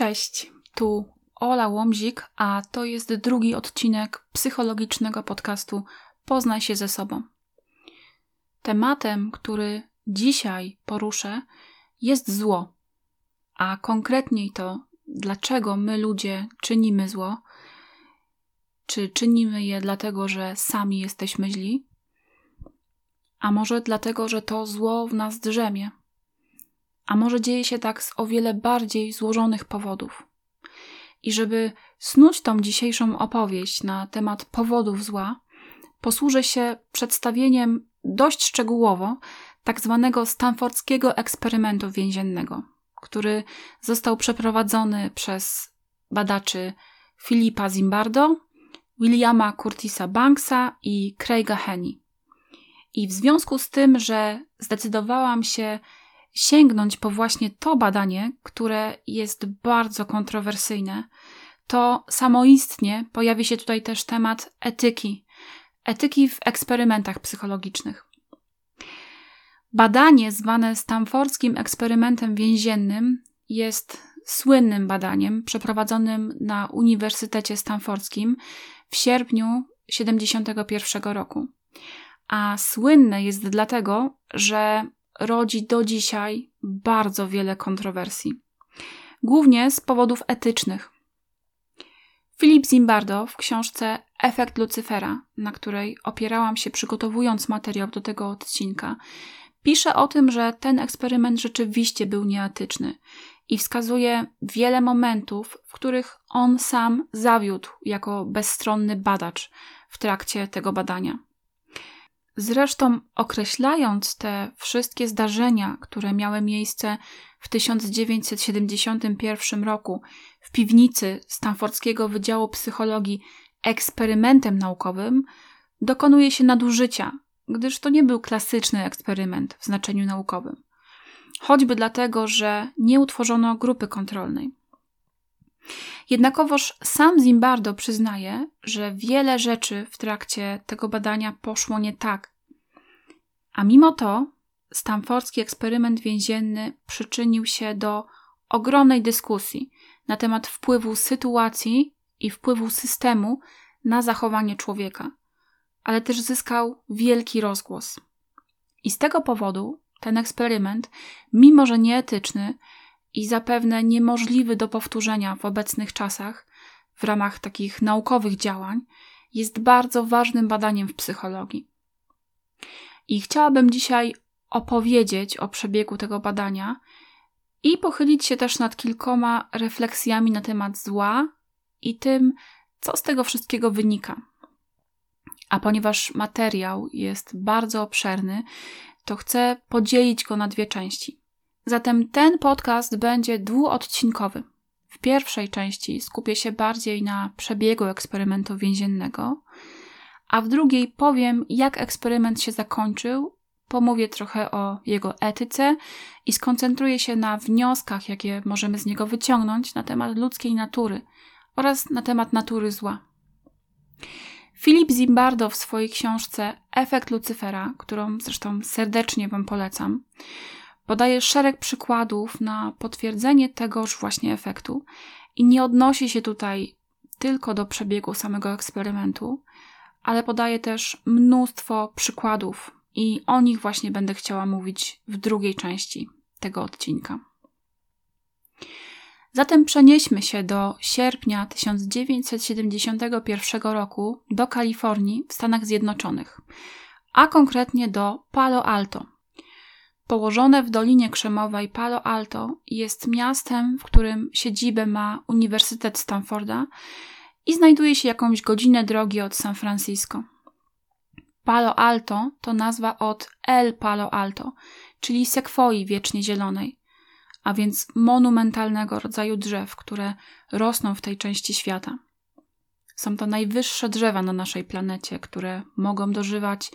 Cześć, tu Ola Łomzik, a to jest drugi odcinek psychologicznego podcastu Poznaj się ze sobą. Tematem, który dzisiaj poruszę, jest zło, a konkretniej to, dlaczego my ludzie czynimy zło. Czy czynimy je dlatego, że sami jesteśmy źli? A może dlatego, że to zło w nas drzemie? A może dzieje się tak z o wiele bardziej złożonych powodów? I żeby snuć tą dzisiejszą opowieść na temat powodów zła, posłużę się przedstawieniem dość szczegółowo tak zwanego stanfordzkiego eksperymentu więziennego, który został przeprowadzony przez badaczy Filipa Zimbardo, Williama Curtisa Banksa i Craiga Henny. I w związku z tym, że zdecydowałam się sięgnąć po właśnie to badanie, które jest bardzo kontrowersyjne, to samoistnie pojawi się tutaj też temat etyki, etyki w eksperymentach psychologicznych. Badanie zwane Stanfordzkim eksperymentem więziennym jest słynnym badaniem przeprowadzonym na Uniwersytecie Stanfordzkim w sierpniu 1971 roku. A słynne jest dlatego, że rodzi do dzisiaj bardzo wiele kontrowersji. Głównie z powodów etycznych. Filip Zimbardo w książce Efekt Lucyfera, na której opierałam się przygotowując materiał do tego odcinka, pisze o tym, że ten eksperyment rzeczywiście był nieetyczny i wskazuje wiele momentów, w których on sam zawiódł jako bezstronny badacz w trakcie tego badania. Zresztą, określając te wszystkie zdarzenia, które miały miejsce w 1971 roku w piwnicy Stanfordskiego Wydziału Psychologii eksperymentem naukowym, dokonuje się nadużycia, gdyż to nie był klasyczny eksperyment w znaczeniu naukowym. Choćby dlatego, że nie utworzono grupy kontrolnej. Jednakowoż sam Zimbardo przyznaje, że wiele rzeczy w trakcie tego badania poszło nie tak. A mimo to Stanfordski eksperyment więzienny przyczynił się do ogromnej dyskusji na temat wpływu sytuacji i wpływu systemu na zachowanie człowieka, ale też zyskał wielki rozgłos. I z tego powodu ten eksperyment, mimo że nieetyczny, i zapewne niemożliwy do powtórzenia w obecnych czasach w ramach takich naukowych działań, jest bardzo ważnym badaniem w psychologii. I chciałabym dzisiaj opowiedzieć o przebiegu tego badania i pochylić się też nad kilkoma refleksjami na temat zła i tym, co z tego wszystkiego wynika. A ponieważ materiał jest bardzo obszerny, to chcę podzielić go na dwie części. Zatem ten podcast będzie dwuodcinkowy. W pierwszej części skupię się bardziej na przebiegu eksperymentu więziennego, a w drugiej powiem, jak eksperyment się zakończył, pomówię trochę o jego etyce i skoncentruję się na wnioskach, jakie możemy z niego wyciągnąć na temat ludzkiej natury oraz na temat natury zła. Filip Zimbardo w swojej książce Efekt Lucyfera, którą zresztą serdecznie Wam polecam, Podaje szereg przykładów na potwierdzenie tegoż właśnie efektu i nie odnosi się tutaj tylko do przebiegu samego eksperymentu, ale podaje też mnóstwo przykładów i o nich właśnie będę chciała mówić w drugiej części tego odcinka. Zatem przenieśmy się do sierpnia 1971 roku do Kalifornii w Stanach Zjednoczonych, a konkretnie do Palo Alto, Położone w Dolinie Krzemowej Palo Alto jest miastem, w którym siedzibę ma Uniwersytet Stanforda i znajduje się jakąś godzinę drogi od San Francisco. Palo Alto to nazwa od El Palo Alto, czyli sekwoi wiecznie zielonej, a więc monumentalnego rodzaju drzew, które rosną w tej części świata. Są to najwyższe drzewa na naszej planecie, które mogą dożywać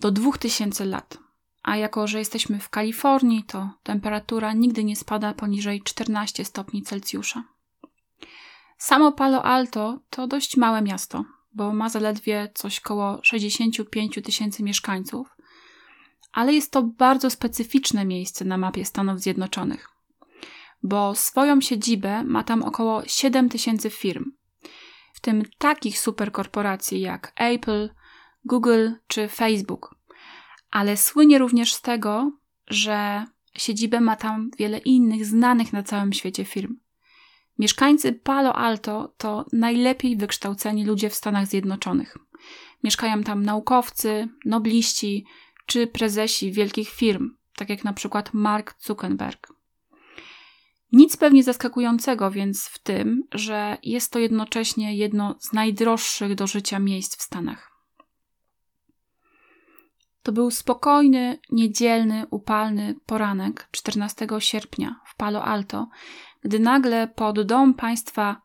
do 2000 lat a jako, że jesteśmy w Kalifornii, to temperatura nigdy nie spada poniżej 14 stopni Celsjusza. Samo Palo Alto to dość małe miasto, bo ma zaledwie coś koło 65 tysięcy mieszkańców, ale jest to bardzo specyficzne miejsce na mapie Stanów Zjednoczonych. bo swoją siedzibę ma tam około 7 tysięcy firm, w tym takich superkorporacji jak Apple, Google czy Facebook. Ale słynie również z tego, że siedzibę ma tam wiele innych znanych na całym świecie firm. Mieszkańcy Palo Alto to najlepiej wykształceni ludzie w Stanach Zjednoczonych. Mieszkają tam naukowcy, nobliści czy prezesi wielkich firm, tak jak na przykład Mark Zuckerberg. Nic pewnie zaskakującego więc w tym, że jest to jednocześnie jedno z najdroższych do życia miejsc w Stanach. To był spokojny, niedzielny, upalny poranek 14 sierpnia w Palo Alto, gdy nagle pod dom państwa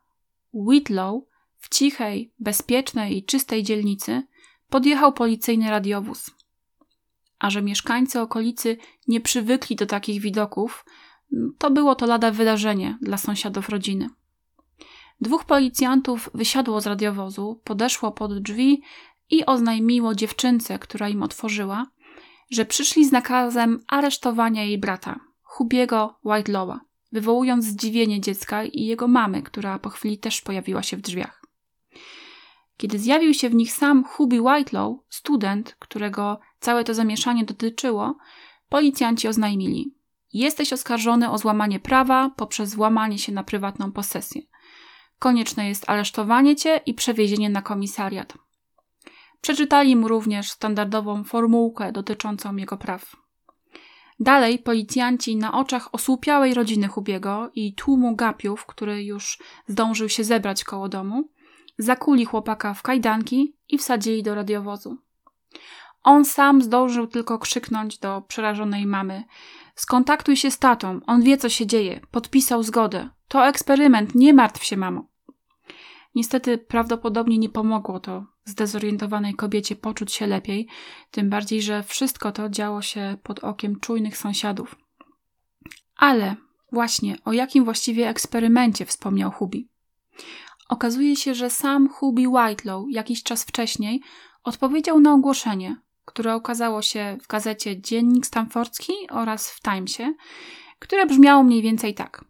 Whitlow w cichej, bezpiecznej i czystej dzielnicy podjechał policyjny radiowóz. A że mieszkańcy okolicy nie przywykli do takich widoków, to było to lada wydarzenie dla sąsiadów rodziny. Dwóch policjantów wysiadło z radiowozu, podeszło pod drzwi i oznajmiło dziewczynce, która im otworzyła, że przyszli z nakazem aresztowania jej brata, Hubiego Whitelowa, wywołując zdziwienie dziecka i jego mamy, która po chwili też pojawiła się w drzwiach. Kiedy zjawił się w nich sam Hubi Whitelow, student, którego całe to zamieszanie dotyczyło, policjanci oznajmili: Jesteś oskarżony o złamanie prawa poprzez włamanie się na prywatną posesję. Konieczne jest aresztowanie cię i przewiezienie na komisariat. Przeczytali mu również standardową formułkę dotyczącą jego praw. Dalej policjanci na oczach osłupiałej rodziny Hubiego i tłumu gapiów, który już zdążył się zebrać koło domu, zakuli chłopaka w kajdanki i wsadzili do radiowozu. On sam zdążył tylko krzyknąć do przerażonej mamy: Skontaktuj się z tatą, on wie co się dzieje, podpisał zgodę. To eksperyment, nie martw się, mamo. Niestety prawdopodobnie nie pomogło to zdezorientowanej kobiecie poczuć się lepiej, tym bardziej, że wszystko to działo się pod okiem czujnych sąsiadów. Ale właśnie o jakim właściwie eksperymencie wspomniał Hubi? Okazuje się, że sam Hubi Whitelow jakiś czas wcześniej odpowiedział na ogłoszenie, które okazało się w gazecie Dziennik Stanfordzki oraz w Timesie, które brzmiało mniej więcej tak.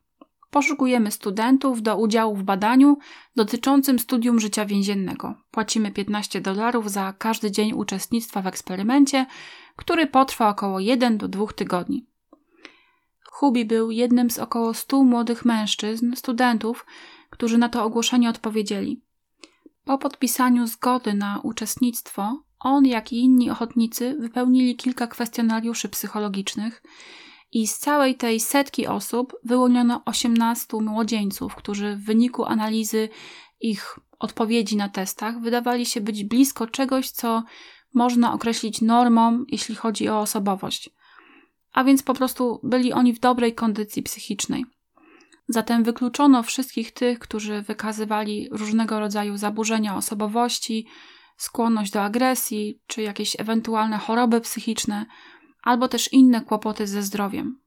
Poszukujemy studentów do udziału w badaniu dotyczącym studium życia więziennego. Płacimy 15 dolarów za każdy dzień uczestnictwa w eksperymencie, który potrwa około 1 do 2 tygodni. Hubi był jednym z około 100 młodych mężczyzn, studentów, którzy na to ogłoszenie odpowiedzieli. Po podpisaniu zgody na uczestnictwo, on, jak i inni ochotnicy, wypełnili kilka kwestionariuszy psychologicznych i z całej tej setki osób wyłoniono 18 młodzieńców, którzy w wyniku analizy ich odpowiedzi na testach wydawali się być blisko czegoś, co można określić normą, jeśli chodzi o osobowość. A więc po prostu byli oni w dobrej kondycji psychicznej. Zatem wykluczono wszystkich tych, którzy wykazywali różnego rodzaju zaburzenia osobowości, skłonność do agresji, czy jakieś ewentualne choroby psychiczne, albo też inne kłopoty ze zdrowiem.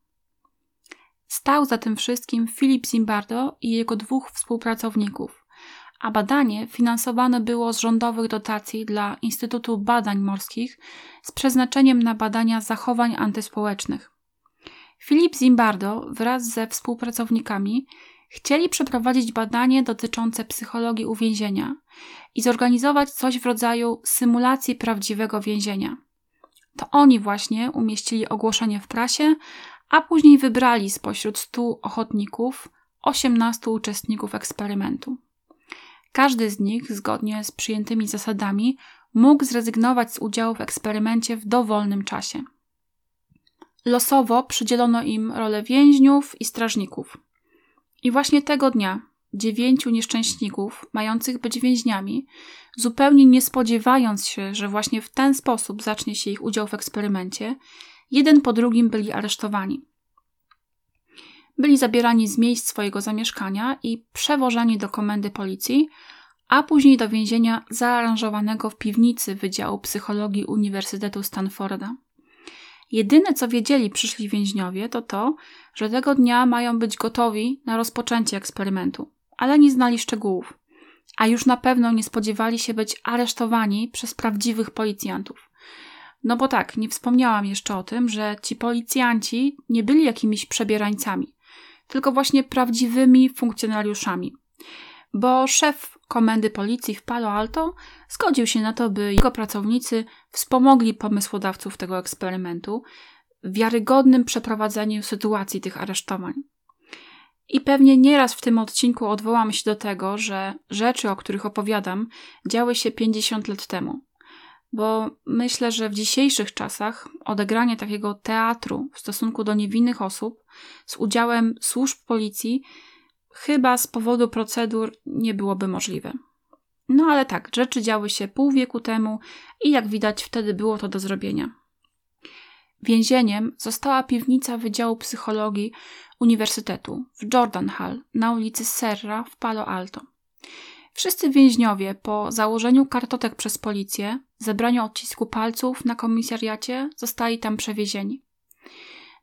Stał za tym wszystkim Filip Zimbardo i jego dwóch współpracowników, a badanie finansowane było z rządowych dotacji dla Instytutu Badań Morskich z przeznaczeniem na badania zachowań antyspołecznych. Filip Zimbardo wraz ze współpracownikami chcieli przeprowadzić badanie dotyczące psychologii uwięzienia i zorganizować coś w rodzaju symulacji prawdziwego więzienia. To oni właśnie umieścili ogłoszenie w prasie, a później wybrali spośród stu ochotników 18 uczestników eksperymentu. Każdy z nich, zgodnie z przyjętymi zasadami, mógł zrezygnować z udziału w eksperymencie w dowolnym czasie. Losowo przydzielono im rolę więźniów i strażników. I właśnie tego dnia dziewięciu nieszczęśników, mających być więźniami, zupełnie nie spodziewając się, że właśnie w ten sposób zacznie się ich udział w eksperymencie, jeden po drugim byli aresztowani. Byli zabierani z miejsc swojego zamieszkania i przewożeni do komendy policji, a później do więzienia zaaranżowanego w piwnicy Wydziału Psychologii Uniwersytetu Stanforda. Jedyne co wiedzieli przyszli więźniowie to to, że tego dnia mają być gotowi na rozpoczęcie eksperymentu, ale nie znali szczegółów, a już na pewno nie spodziewali się być aresztowani przez prawdziwych policjantów. No bo tak, nie wspomniałam jeszcze o tym, że ci policjanci nie byli jakimiś przebierańcami, tylko właśnie prawdziwymi funkcjonariuszami. Bo szef komendy policji w Palo Alto zgodził się na to, by jego pracownicy wspomogli pomysłodawców tego eksperymentu w wiarygodnym przeprowadzeniu sytuacji tych aresztowań. I pewnie nieraz w tym odcinku odwołam się do tego, że rzeczy, o których opowiadam, działy się 50 lat temu. Bo myślę, że w dzisiejszych czasach odegranie takiego teatru w stosunku do niewinnych osób z udziałem służb policji chyba z powodu procedur nie byłoby możliwe. No ale tak, rzeczy działy się pół wieku temu i jak widać wtedy było to do zrobienia. Więzieniem została piwnica Wydziału Psychologii Uniwersytetu w Jordan Hall na ulicy Serra w Palo Alto. Wszyscy więźniowie po założeniu kartotek przez policję, zebraniu odcisku palców na komisariacie zostali tam przewiezieni.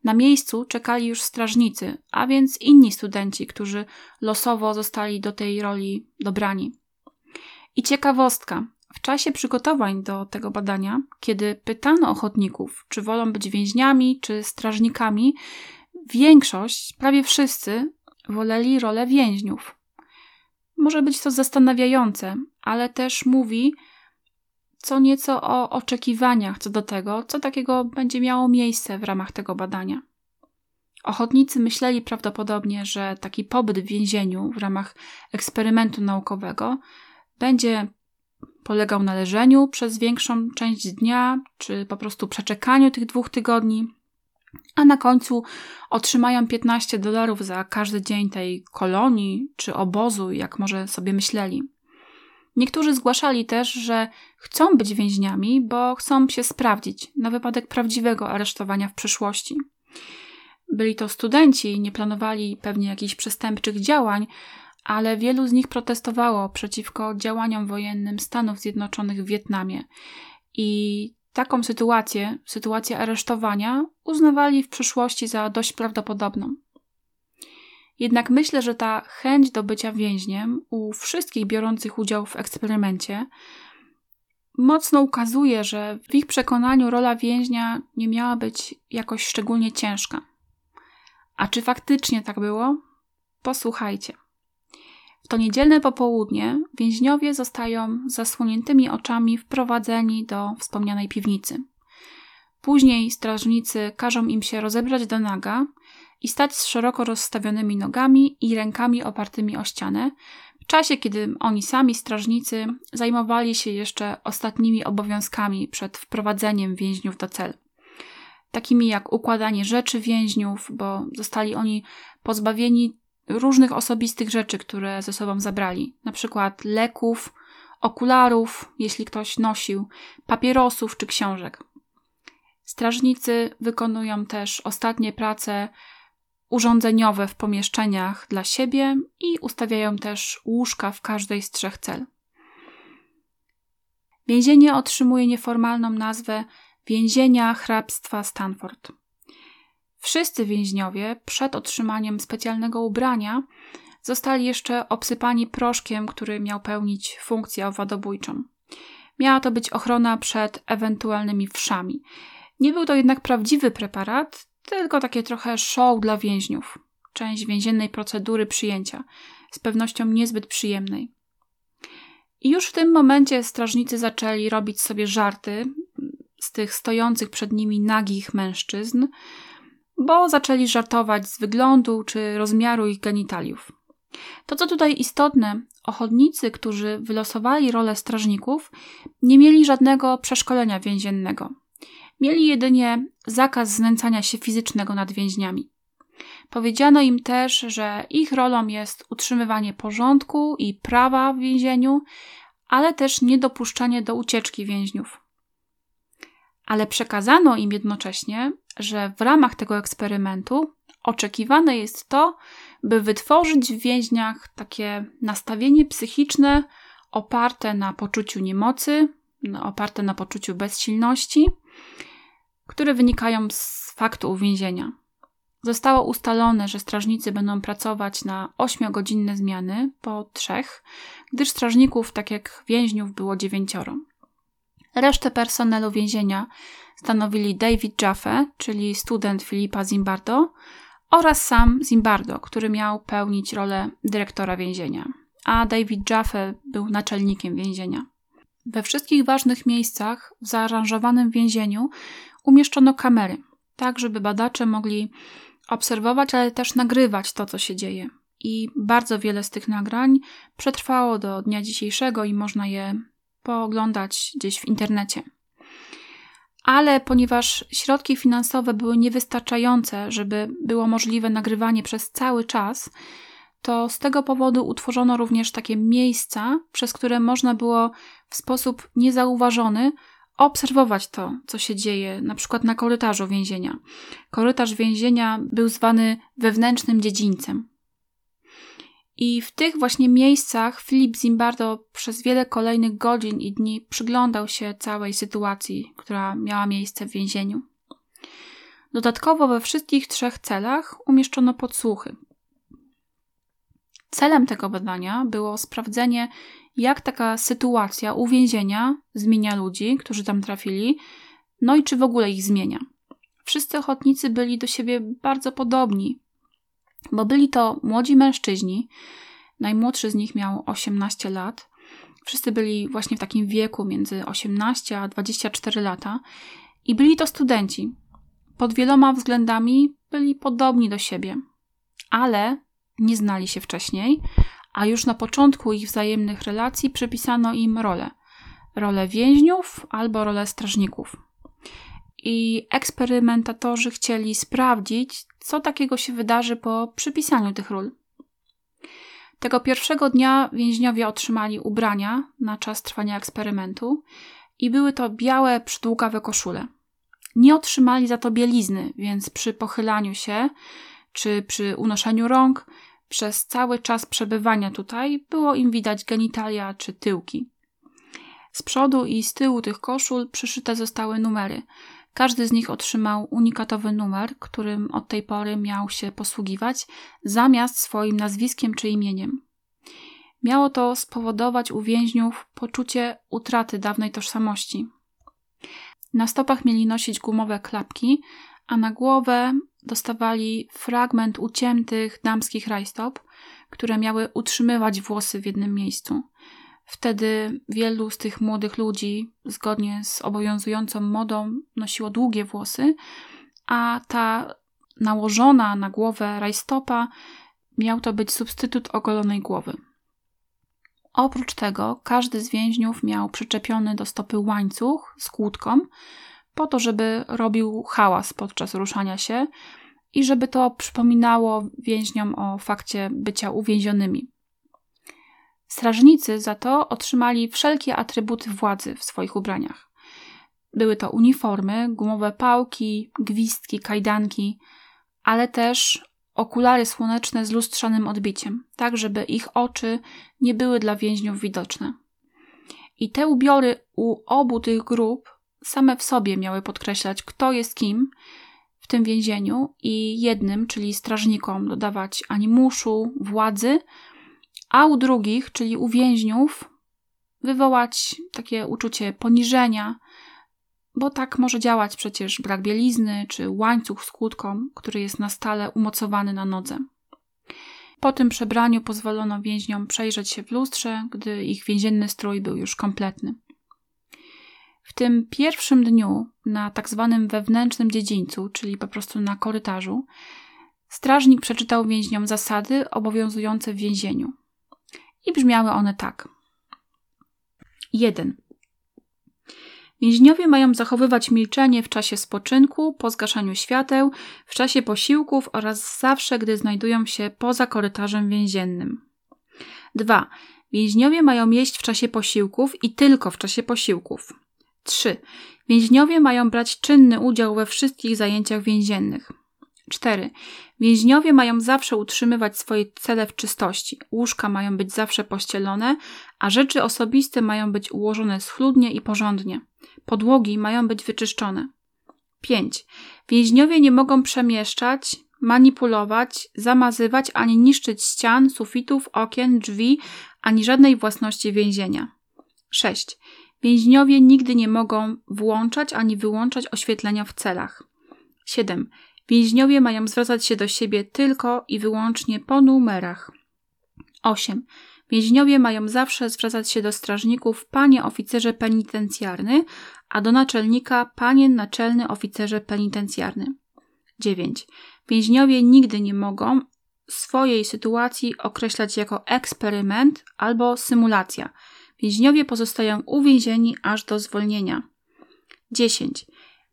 Na miejscu czekali już strażnicy, a więc inni studenci, którzy losowo zostali do tej roli dobrani. I ciekawostka. W czasie przygotowań do tego badania, kiedy pytano ochotników, czy wolą być więźniami, czy strażnikami, większość, prawie wszyscy, woleli rolę więźniów. Może być to zastanawiające, ale też mówi co nieco o oczekiwaniach co do tego, co takiego będzie miało miejsce w ramach tego badania. Ochotnicy myśleli prawdopodobnie, że taki pobyt w więzieniu w ramach eksperymentu naukowego będzie polegał na leżeniu przez większą część dnia, czy po prostu przeczekaniu tych dwóch tygodni, a na końcu otrzymają 15 dolarów za każdy dzień tej kolonii czy obozu, jak może sobie myśleli. Niektórzy zgłaszali też, że chcą być więźniami, bo chcą się sprawdzić na wypadek prawdziwego aresztowania w przyszłości. Byli to studenci, nie planowali pewnie jakichś przestępczych działań, ale wielu z nich protestowało przeciwko działaniom wojennym Stanów Zjednoczonych w Wietnamie. I taką sytuację, sytuację aresztowania, uznawali w przyszłości za dość prawdopodobną. Jednak myślę, że ta chęć do bycia więźniem u wszystkich biorących udział w eksperymencie mocno ukazuje, że w ich przekonaniu rola więźnia nie miała być jakoś szczególnie ciężka. A czy faktycznie tak było? Posłuchajcie. W to niedzielne popołudnie więźniowie zostają zasłoniętymi oczami wprowadzeni do wspomnianej piwnicy. Później strażnicy każą im się rozebrać do naga i stać z szeroko rozstawionymi nogami i rękami opartymi o ścianę, w czasie kiedy oni sami, strażnicy, zajmowali się jeszcze ostatnimi obowiązkami przed wprowadzeniem więźniów do cel. Takimi jak układanie rzeczy więźniów, bo zostali oni pozbawieni różnych osobistych rzeczy, które ze sobą zabrali, na przykład leków, okularów, jeśli ktoś nosił, papierosów czy książek. Strażnicy wykonują też ostatnie prace urządzeniowe w pomieszczeniach dla siebie i ustawiają też łóżka w każdej z trzech cel. Więzienie otrzymuje nieformalną nazwę Więzienia Hrabstwa Stanford. Wszyscy więźniowie przed otrzymaniem specjalnego ubrania zostali jeszcze obsypani proszkiem, który miał pełnić funkcję owadobójczą. Miała to być ochrona przed ewentualnymi wszami. Nie był to jednak prawdziwy preparat, tylko takie trochę show dla więźniów. Część więziennej procedury przyjęcia, z pewnością niezbyt przyjemnej. I już w tym momencie strażnicy zaczęli robić sobie żarty z tych stojących przed nimi nagich mężczyzn, bo zaczęli żartować z wyglądu czy rozmiaru ich genitaliów. To, co tutaj istotne, ochotnicy, którzy wylosowali rolę strażników, nie mieli żadnego przeszkolenia więziennego. Mieli jedynie zakaz znęcania się fizycznego nad więźniami. Powiedziano im też, że ich rolą jest utrzymywanie porządku i prawa w więzieniu, ale też niedopuszczanie do ucieczki więźniów. Ale przekazano im jednocześnie, że w ramach tego eksperymentu oczekiwane jest to, by wytworzyć w więźniach takie nastawienie psychiczne oparte na poczuciu niemocy, oparte na poczuciu bezsilności, które wynikają z faktu uwięzienia. Zostało ustalone, że strażnicy będą pracować na 8-godzinne zmiany po trzech, gdyż strażników, tak jak więźniów, było dziewięcioro. Resztę personelu więzienia stanowili David Jaffe, czyli student Filipa Zimbardo, oraz sam Zimbardo, który miał pełnić rolę dyrektora więzienia, a David Jaffe był naczelnikiem więzienia. We wszystkich ważnych miejscach w zaaranżowanym więzieniu umieszczono kamery, tak żeby badacze mogli obserwować, ale też nagrywać to, co się dzieje. I bardzo wiele z tych nagrań przetrwało do dnia dzisiejszego i można je pooglądać gdzieś w internecie. Ale ponieważ środki finansowe były niewystarczające, żeby było możliwe nagrywanie przez cały czas, to z tego powodu utworzono również takie miejsca, przez które można było w sposób niezauważony obserwować to, co się dzieje, na przykład na korytarzu więzienia. Korytarz więzienia był zwany wewnętrznym dziedzińcem. I w tych właśnie miejscach Filip Zimbardo przez wiele kolejnych godzin i dni przyglądał się całej sytuacji, która miała miejsce w więzieniu. Dodatkowo we wszystkich trzech celach umieszczono podsłuchy. Celem tego badania było sprawdzenie, jak taka sytuacja uwięzienia zmienia ludzi, którzy tam trafili, no i czy w ogóle ich zmienia. Wszyscy ochotnicy byli do siebie bardzo podobni, bo byli to młodzi mężczyźni. Najmłodszy z nich miał 18 lat. Wszyscy byli właśnie w takim wieku między 18 a 24 lata i byli to studenci. Pod wieloma względami byli podobni do siebie, ale nie znali się wcześniej, a już na początku ich wzajemnych relacji przypisano im rolę. Rolę więźniów albo rolę strażników. I eksperymentatorzy chcieli sprawdzić, co takiego się wydarzy po przypisaniu tych ról. Tego pierwszego dnia więźniowie otrzymali ubrania na czas trwania eksperymentu i były to białe, przydługawe koszule. Nie otrzymali za to bielizny, więc przy pochylaniu się czy przy unoszeniu rąk przez cały czas przebywania tutaj było im widać genitalia czy tyłki. Z przodu i z tyłu tych koszul przyszyte zostały numery. Każdy z nich otrzymał unikatowy numer, którym od tej pory miał się posługiwać, zamiast swoim nazwiskiem czy imieniem. Miało to spowodować u więźniów poczucie utraty dawnej tożsamości. Na stopach mieli nosić gumowe klapki, a na głowę dostawali fragment uciętych damskich rajstop, które miały utrzymywać włosy w jednym miejscu. Wtedy wielu z tych młodych ludzi, zgodnie z obowiązującą modą, nosiło długie włosy, a ta nałożona na głowę rajstopa miał to być substytut ogolonej głowy. Oprócz tego każdy z więźniów miał przyczepiony do stopy łańcuch z kłódką, po to, żeby robił hałas podczas ruszania się i żeby to przypominało więźniom o fakcie bycia uwięzionymi. Strażnicy za to otrzymali wszelkie atrybuty władzy w swoich ubraniach. Były to uniformy, gumowe pałki, gwizdki, kajdanki, ale też okulary słoneczne z lustrzanym odbiciem, tak żeby ich oczy nie były dla więźniów widoczne. I te ubiory u obu tych grup same w sobie miały podkreślać, kto jest kim w tym więzieniu i jednym, czyli strażnikom, dodawać animuszu, władzy, a u drugich, czyli u więźniów, wywołać takie uczucie poniżenia, bo tak może działać przecież brak bielizny czy łańcuch z kłódką, który jest na stale umocowany na nodze. Po tym przebraniu pozwolono więźniom przejrzeć się w lustrze, gdy ich więzienny strój był już kompletny. W tym pierwszym dniu, na tak zwanym wewnętrznym dziedzińcu, czyli po prostu na korytarzu, strażnik przeczytał więźniom zasady obowiązujące w więzieniu. I brzmiały one tak. 1. Więźniowie mają zachowywać milczenie w czasie spoczynku, po zgaszaniu świateł, w czasie posiłków oraz zawsze, gdy znajdują się poza korytarzem więziennym. 2. Więźniowie mają jeść w czasie posiłków i tylko w czasie posiłków. 3. Więźniowie mają brać czynny udział we wszystkich zajęciach więziennych. 4. Więźniowie mają zawsze utrzymywać swoje cele w czystości. Łóżka mają być zawsze pościelone, a rzeczy osobiste mają być ułożone schludnie i porządnie. Podłogi mają być wyczyszczone. 5. Więźniowie nie mogą przemieszczać, manipulować, zamazywać ani niszczyć ścian, sufitów, okien, drzwi, ani żadnej własności więzienia. 6. Więźniowie nigdy nie mogą włączać ani wyłączać oświetlenia w celach. 7. Więźniowie mają zwracać się do siebie tylko i wyłącznie po numerach. 8. Więźniowie mają zawsze zwracać się do strażników panie oficerze penitencjarny, a do naczelnika panie naczelny oficerze penitencjarny. 9. Więźniowie nigdy nie mogą swojej sytuacji określać jako eksperyment albo symulacja. Więźniowie pozostają uwięzieni aż do zwolnienia. 10.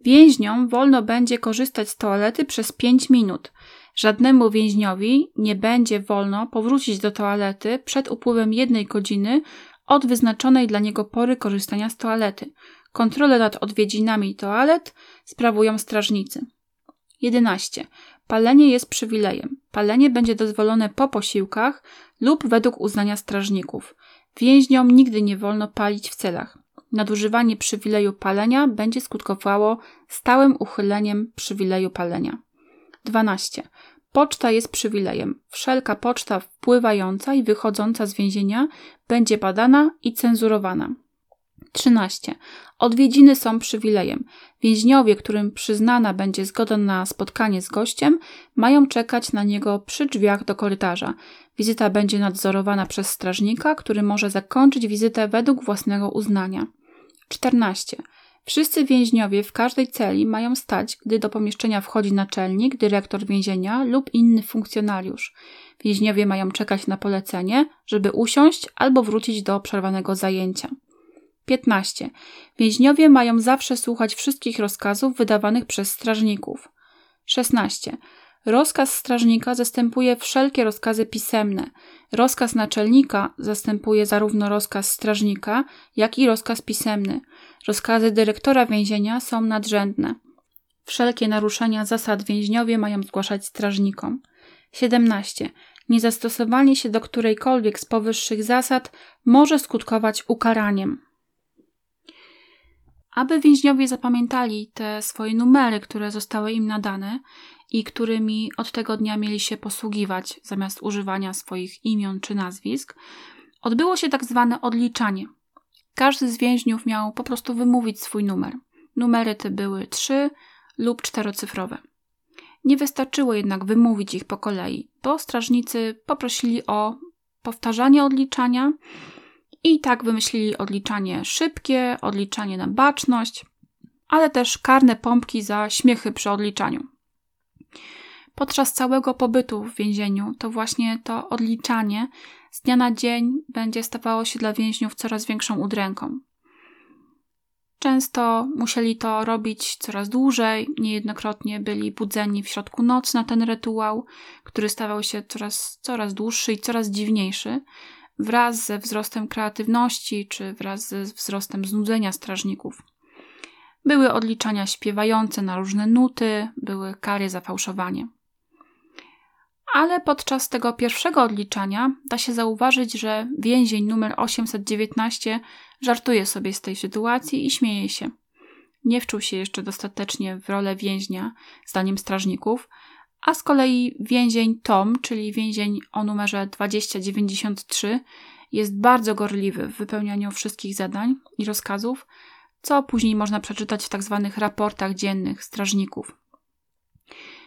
Więźniom wolno będzie korzystać z toalety przez 5 minut. Żadnemu więźniowi nie będzie wolno powrócić do toalety przed upływem jednej godziny od wyznaczonej dla niego pory korzystania z toalety. Kontrolę nad odwiedzinami toalet sprawują strażnicy. 11. Palenie jest przywilejem. Palenie będzie dozwolone po posiłkach lub według uznania strażników. Więźniom nigdy nie wolno palić w celach. Nadużywanie przywileju palenia będzie skutkowało stałym uchyleniem przywileju palenia. 12. Poczta jest przywilejem. Wszelka poczta wpływająca i wychodząca z więzienia będzie badana i cenzurowana. 13. Odwiedziny są przywilejem. Więźniowie, którym przyznana będzie zgoda na spotkanie z gościem, mają czekać na niego przy drzwiach do korytarza. Wizyta będzie nadzorowana przez strażnika, który może zakończyć wizytę według własnego uznania. 14. Wszyscy więźniowie w każdej celi mają stać, gdy do pomieszczenia wchodzi naczelnik, dyrektor więzienia lub inny funkcjonariusz. Więźniowie mają czekać na polecenie, żeby usiąść albo wrócić do przerwanego zajęcia. 15. Więźniowie mają zawsze słuchać wszystkich rozkazów wydawanych przez strażników. 16. Rozkaz strażnika zastępuje wszelkie rozkazy pisemne. Rozkaz naczelnika zastępuje zarówno rozkaz strażnika, jak i rozkaz pisemny. Rozkazy dyrektora więzienia są nadrzędne. Wszelkie naruszenia zasad więźniowie mają zgłaszać strażnikom. 17. Niezastosowanie się do którejkolwiek z powyższych zasad może skutkować ukaraniem. Aby więźniowie zapamiętali te swoje numery, które zostały im nadane i którymi od tego dnia mieli się posługiwać zamiast używania swoich imion czy nazwisk, odbyło się tak zwane odliczanie. Każdy z więźniów miał po prostu wymówić swój numer. Numery te były trzy lub czterocyfrowe. Nie wystarczyło jednak wymówić ich po kolei, bo strażnicy poprosili o powtarzanie odliczania i tak wymyślili odliczanie szybkie, odliczanie na baczność, ale też karne pompki za śmiechy przy odliczaniu. Podczas całego pobytu w więzieniu to właśnie to odliczanie z dnia na dzień będzie stawało się dla więźniów coraz większą udręką. Często musieli to robić coraz dłużej, niejednokrotnie byli budzeni w środku nocy na ten rytuał, który stawał się coraz, coraz dłuższy i coraz dziwniejszy, wraz ze wzrostem kreatywności czy wraz ze wzrostem znudzenia strażników. Były odliczania śpiewające na różne nuty, były kary za fałszowanie. Ale podczas tego pierwszego odliczania da się zauważyć, że więzień numer 819 żartuje sobie z tej sytuacji i śmieje się. Nie wczuł się jeszcze dostatecznie w rolę więźnia, zdaniem strażników, a z kolei więzień Tom, czyli więzień o numerze 2093, jest bardzo gorliwy w wypełnianiu wszystkich zadań i rozkazów, co później można przeczytać w tzw. Tak raportach dziennych strażników.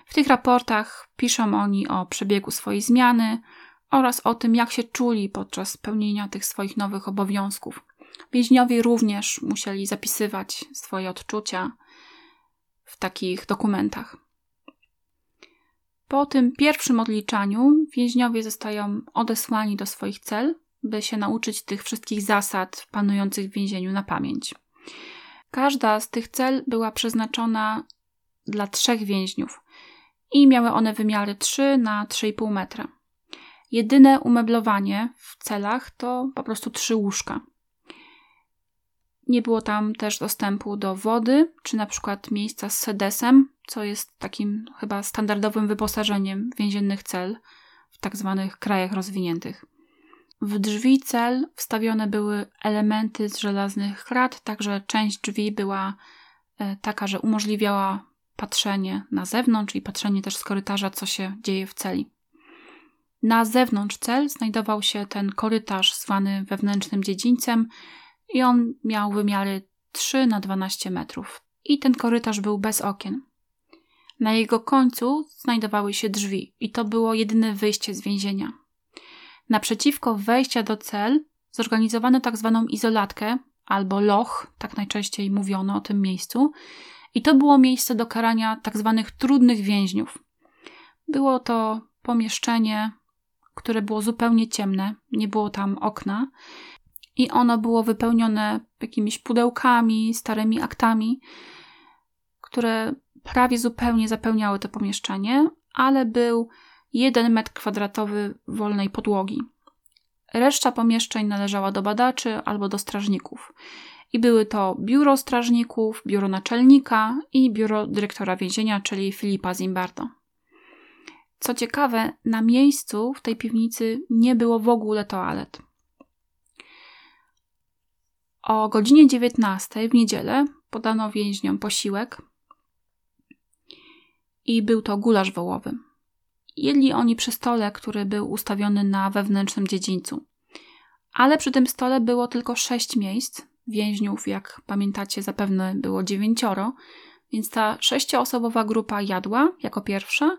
W tych raportach piszą oni o przebiegu swojej zmiany oraz o tym, jak się czuli podczas pełnienia tych swoich nowych obowiązków. Więźniowie również musieli zapisywać swoje odczucia w takich dokumentach. Po tym pierwszym odliczaniu więźniowie zostają odesłani do swoich cel, by się nauczyć tych wszystkich zasad panujących w więzieniu na pamięć. Każda z tych cel była przeznaczona dla trzech więźniów i miały one wymiary 3 na 3,5 metra. Jedyne umeblowanie w celach to po prostu trzy łóżka. Nie było tam też dostępu do wody, czy na przykład miejsca z sedesem, co jest takim chyba standardowym wyposażeniem więziennych cel w tak zwanych krajach rozwiniętych. W drzwi cel wstawione były elementy z żelaznych krat, także część drzwi była e, taka, że umożliwiała patrzenie na zewnątrz i patrzenie też z korytarza, co się dzieje w celi. Na zewnątrz cel znajdował się ten korytarz zwany wewnętrznym dziedzińcem i on miał wymiary 3 na 12 metrów. I ten korytarz był bez okien. Na jego końcu znajdowały się drzwi i to było jedyne wyjście z więzienia. Naprzeciwko wejścia do cel zorganizowano tak zwaną izolatkę albo loch, tak najczęściej mówiono o tym miejscu, i to było miejsce do karania tak zwanych trudnych więźniów. Było to pomieszczenie, które było zupełnie ciemne, nie było tam okna i ono było wypełnione jakimiś pudełkami, starymi aktami, które prawie zupełnie zapełniały to pomieszczenie, ale był jeden metr kwadratowy wolnej podłogi. Reszta pomieszczeń należała do badaczy albo do strażników. I były to biuro strażników, biuro naczelnika i biuro dyrektora więzienia, czyli Filipa Zimbardo. Co ciekawe, na miejscu w tej piwnicy nie było w ogóle toalet. O godzinie 19 w niedzielę podano więźniom posiłek i był to gulasz wołowy. Jedli oni przy stole, który był ustawiony na wewnętrznym dziedzińcu. Ale przy tym stole było tylko sześć miejsc. Więźniów, jak pamiętacie, zapewne było dziewięcioro, więc ta sześcioosobowa grupa jadła jako pierwsza,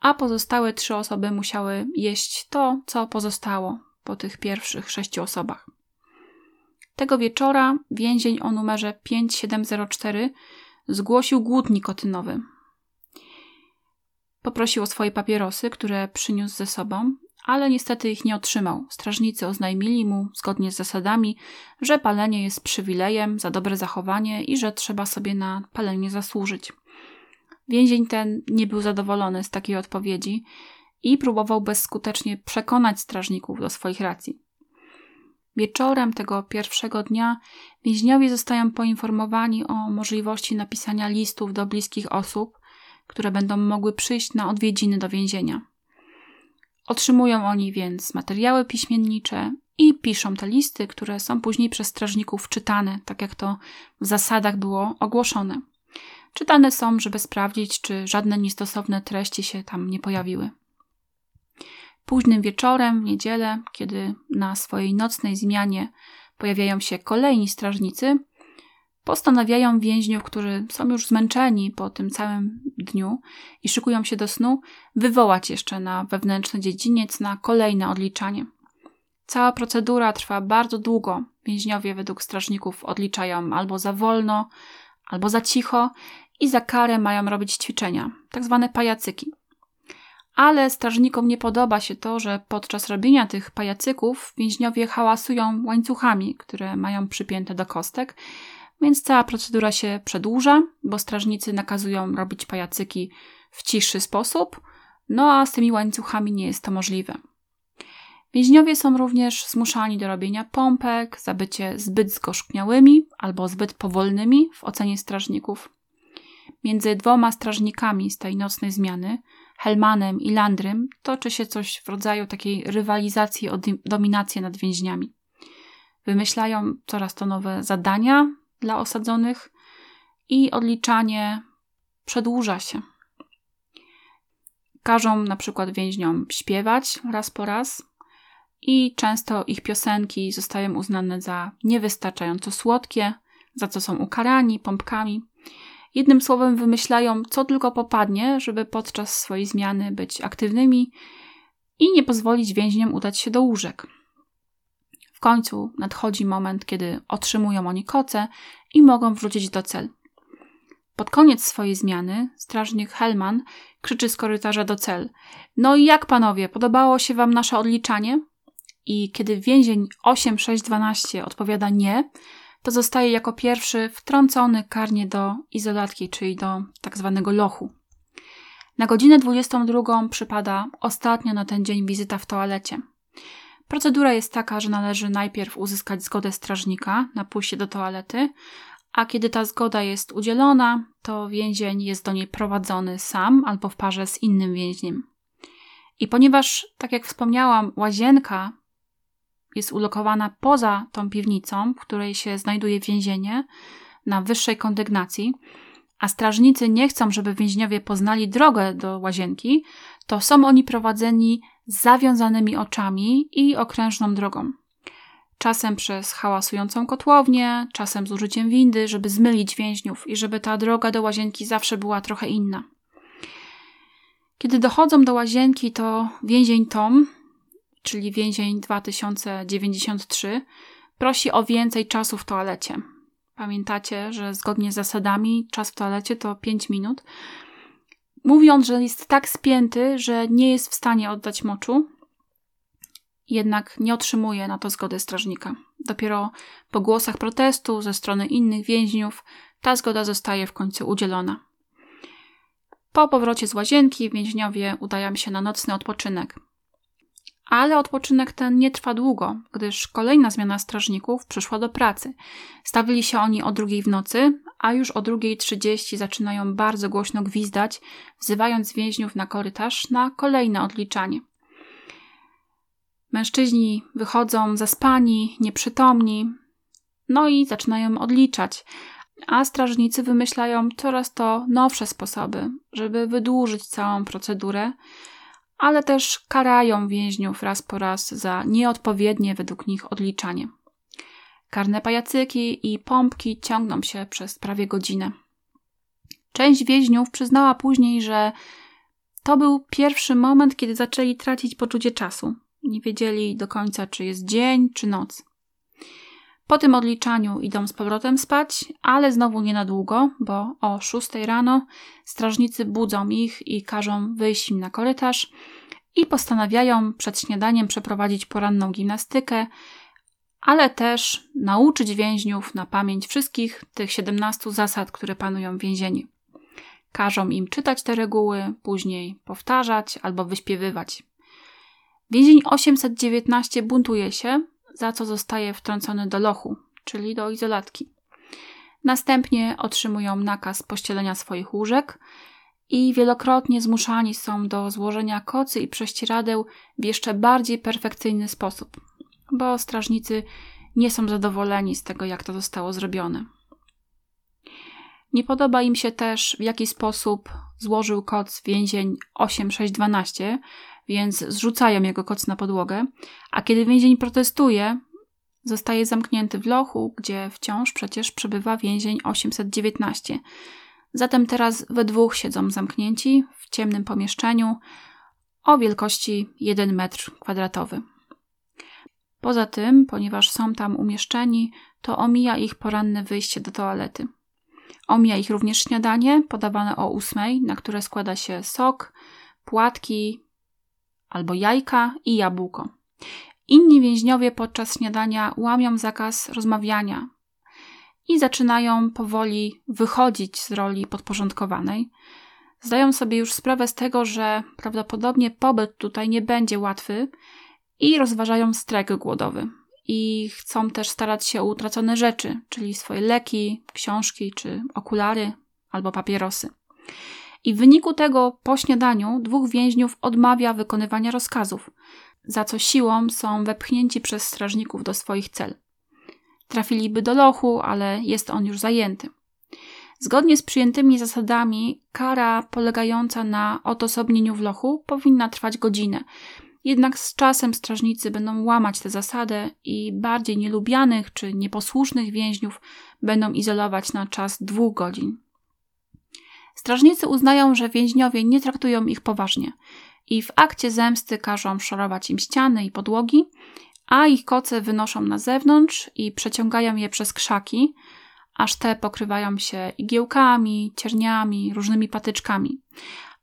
a pozostałe trzy osoby musiały jeść to, co pozostało po tych pierwszych sześciu osobach. Tego wieczora więzień o numerze 5704 zgłosił głód nikotynowy. Poprosił o swoje papierosy, które przyniósł ze sobą, ale niestety ich nie otrzymał. Strażnicy oznajmili mu, zgodnie z zasadami, że palenie jest przywilejem za dobre zachowanie i że trzeba sobie na palenie zasłużyć. Więzień ten nie był zadowolony z takiej odpowiedzi i próbował bezskutecznie przekonać strażników do swoich racji. Wieczorem tego pierwszego dnia więźniowie zostają poinformowani o możliwości napisania listów do bliskich osób, które będą mogły przyjść na odwiedziny do więzienia. Otrzymują oni więc materiały piśmiennicze i piszą te listy, które są później przez strażników czytane, tak jak to w zasadach było ogłoszone. Czytane są, żeby sprawdzić, czy żadne niestosowne treści się tam nie pojawiły. Późnym wieczorem, w niedzielę, kiedy na swojej nocnej zmianie pojawiają się kolejni strażnicy, postanawiają więźniów, którzy są już zmęczeni po tym całym dniu i szykują się do snu, wywołać jeszcze na wewnętrzny dziedziniec na kolejne odliczanie. Cała procedura trwa bardzo długo. Więźniowie według strażników odliczają albo za wolno, albo za cicho i za karę mają robić ćwiczenia, tak zwane pajacyki. Ale strażnikom nie podoba się to, że podczas robienia tych pajacyków więźniowie hałasują łańcuchami, które mają przypięte do kostek, więc cała procedura się przedłuża, bo strażnicy nakazują robić pajacyki w cichszy sposób, no a z tymi łańcuchami nie jest to możliwe. Więźniowie są również zmuszani do robienia pompek za bycie zbyt zgorzkniałymi albo zbyt powolnymi w ocenie strażników. Między dwoma strażnikami z tej nocnej zmiany, Helmanem i Landrym, toczy się coś w rodzaju takiej rywalizacji o dominację nad więźniami. Wymyślają coraz to nowe zadania, dla osadzonych i odliczanie przedłuża się. Każą na przykład więźniom śpiewać raz po raz i często ich piosenki zostają uznane za niewystarczająco słodkie, za co są ukarani pompkami. Jednym słowem wymyślają, co tylko popadnie, żeby podczas swojej zmiany być aktywnymi i nie pozwolić więźniom udać się do łóżek końcu nadchodzi moment, kiedy otrzymują oni koce i mogą wrócić do cel. Pod koniec swojej zmiany strażnik Helman krzyczy z korytarza do cel: No i jak panowie, podobało się wam nasze odliczanie? I kiedy więzień 8612 odpowiada nie, to zostaje jako pierwszy wtrącony karnie do izolatki, czyli do tak zwanego lochu. Na godzinę 22 przypada ostatnia na ten dzień wizyta w toalecie. Procedura jest taka, że należy najpierw uzyskać zgodę strażnika na pójście do toalety, a kiedy ta zgoda jest udzielona, to więzień jest do niej prowadzony sam albo w parze z innym więźniem. I ponieważ, tak jak wspomniałam, łazienka jest ulokowana poza tą piwnicą, w której się znajduje więzienie, na wyższej kondygnacji, a strażnicy nie chcą, żeby więźniowie poznali drogę do łazienki, to są oni prowadzeni z zawiązanymi oczami i okrężną drogą. Czasem przez hałasującą kotłownię, czasem z użyciem windy, żeby zmylić więźniów i żeby ta droga do łazienki zawsze była trochę inna. Kiedy dochodzą do łazienki, to więzień Tom, czyli więzień 2093, prosi o więcej czasu w toalecie. Pamiętacie, że zgodnie z zasadami czas w toalecie to 5 minut. Mówiąc, że jest tak spięty, że nie jest w stanie oddać moczu, jednak nie otrzymuje na to zgody strażnika. Dopiero po głosach protestu ze strony innych więźniów ta zgoda zostaje w końcu udzielona. Po powrocie z łazienki więźniowie udają się na nocny odpoczynek. Ale odpoczynek ten nie trwa długo, gdyż kolejna zmiana strażników przyszła do pracy. Stawili się oni o drugiej w nocy, a już o drugiej trzydzieści zaczynają bardzo głośno gwizdać, wzywając więźniów na korytarz na kolejne odliczanie. Mężczyźni wychodzą zaspani, nieprzytomni, no i zaczynają odliczać, a strażnicy wymyślają coraz to nowsze sposoby, żeby wydłużyć całą procedurę, ale też karają więźniów raz po raz za nieodpowiednie według nich odliczanie. Karne pajacyki i pompki ciągną się przez prawie godzinę. Część więźniów przyznała później, że to był pierwszy moment, kiedy zaczęli tracić poczucie czasu. Nie wiedzieli do końca, czy jest dzień, czy noc. Po tym odliczaniu idą z powrotem spać, ale znowu nie na długo, bo o 6 rano strażnicy budzą ich i każą wyjść im na korytarz i postanawiają przed śniadaniem przeprowadzić poranną gimnastykę, ale też nauczyć więźniów na pamięć wszystkich tych 17 zasad, które panują w więzieniu. Każą im czytać te reguły, później powtarzać albo wyśpiewywać. Więzień 819 buntuje się, za co zostaje wtrącony do lochu, czyli do izolatki. Następnie otrzymują nakaz pościelenia swoich łóżek i wielokrotnie zmuszani są do złożenia kocy i prześcieradeł w jeszcze bardziej perfekcyjny sposób, bo strażnicy nie są zadowoleni z tego, jak to zostało zrobione. Nie podoba im się też, w jaki sposób złożył koc więzień 8612, więc zrzucają jego koc na podłogę, a kiedy więzień protestuje, zostaje zamknięty w lochu, gdzie wciąż przecież przebywa więzień 819. Zatem teraz we dwóch siedzą zamknięci w ciemnym pomieszczeniu o wielkości 1 metr kwadratowy. Poza tym, ponieważ są tam umieszczeni, to omija ich poranne wyjście do toalety. Omija ich również śniadanie podawane o ósmej, na które składa się sok, płatki, albo jajka i jabłko. Inni więźniowie podczas śniadania łamią zakaz rozmawiania i zaczynają powoli wychodzić z roli podporządkowanej. Zdają sobie już sprawę z tego, że prawdopodobnie pobyt tutaj nie będzie łatwy i rozważają strajk głodowy. I chcą też starać się o utracone rzeczy, czyli swoje leki, książki czy okulary albo papierosy. I w wyniku tego po śniadaniu dwóch więźniów odmawia wykonywania rozkazów, za co siłą są wepchnięci przez strażników do swoich cel. Trafiliby do lochu, ale jest on już zajęty. Zgodnie z przyjętymi zasadami, kara polegająca na odosobnieniu w lochu powinna trwać godzinę. Jednak z czasem strażnicy będą łamać tę zasadę i bardziej nielubianych czy nieposłusznych więźniów będą izolować na czas dwóch godzin. Strażnicy uznają, że więźniowie nie traktują ich poważnie i w akcie zemsty każą szorować im ściany i podłogi, a ich koce wynoszą na zewnątrz i przeciągają je przez krzaki, aż te pokrywają się igiełkami, cierniami, różnymi patyczkami,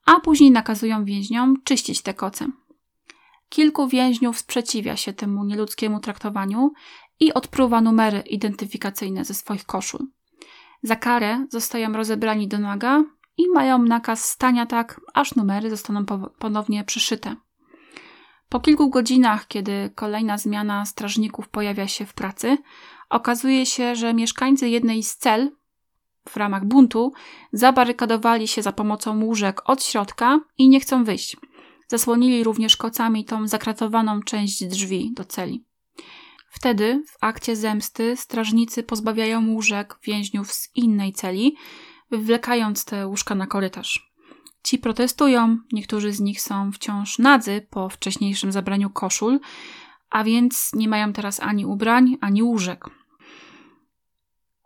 a później nakazują więźniom czyścić te koce. Kilku więźniów sprzeciwia się temu nieludzkiemu traktowaniu i odpruwa numery identyfikacyjne ze swoich koszul. Za karę zostają rozebrani do naga i mają nakaz stania tak, aż numery zostaną ponownie przyszyte. Po kilku godzinach, kiedy kolejna zmiana strażników pojawia się w pracy, okazuje się, że mieszkańcy jednej z cel w ramach buntu zabarykadowali się za pomocą łóżek od środka i nie chcą wyjść. Zasłonili również kocami tą zakratowaną część drzwi do celi. Wtedy w akcie zemsty strażnicy pozbawiają łóżek więźniów z innej celi, wywlekając te łóżka na korytarz. Ci protestują, niektórzy z nich są wciąż nadzy po wcześniejszym zabraniu koszul, a więc nie mają teraz ani ubrań, ani łóżek.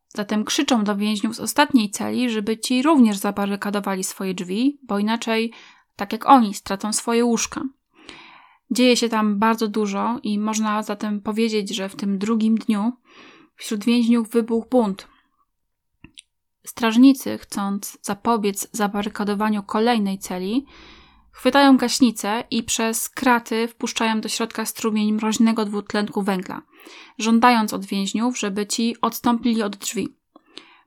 Zatem krzyczą do więźniów z ostatniej celi, żeby ci również zabarykadowali swoje drzwi, bo inaczej tak jak oni, stracą swoje łóżka. Dzieje się tam bardzo dużo i można zatem powiedzieć, że w tym drugim dniu wśród więźniów wybuchł bunt. Strażnicy, chcąc zapobiec zabarykadowaniu kolejnej celi, chwytają gaśnicę i przez kraty wpuszczają do środka strumień mroźnego dwutlenku węgla, żądając od więźniów, żeby ci odstąpili od drzwi.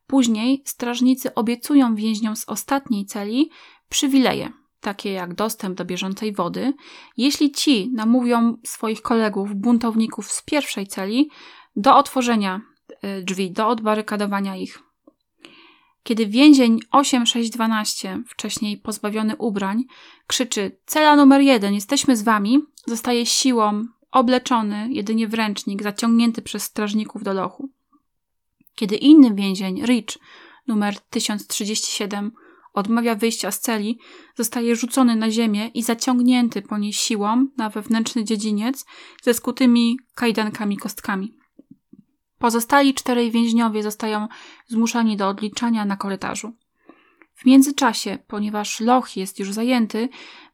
Później strażnicy obiecują więźniom z ostatniej celi przywileje, takie jak dostęp do bieżącej wody, jeśli ci namówią swoich kolegów, buntowników z pierwszej celi do otworzenia y, drzwi, do odbarykadowania ich. Kiedy więzień 8612, wcześniej pozbawiony ubrań, krzyczy cela numer jeden, jesteśmy z wami, zostaje siłą obleczony jedynie w ręcznik, zaciągnięty przez strażników do lochu. Kiedy inny więzień, Rich, numer 1037, odmawia wyjścia z celi, zostaje rzucony na ziemię i zaciągnięty po niej siłą na wewnętrzny dziedziniec ze skutymi kajdankami kostkami. Pozostali czterej więźniowie zostają zmuszani do odliczania na korytarzu. W międzyczasie, ponieważ loch jest już zajęty,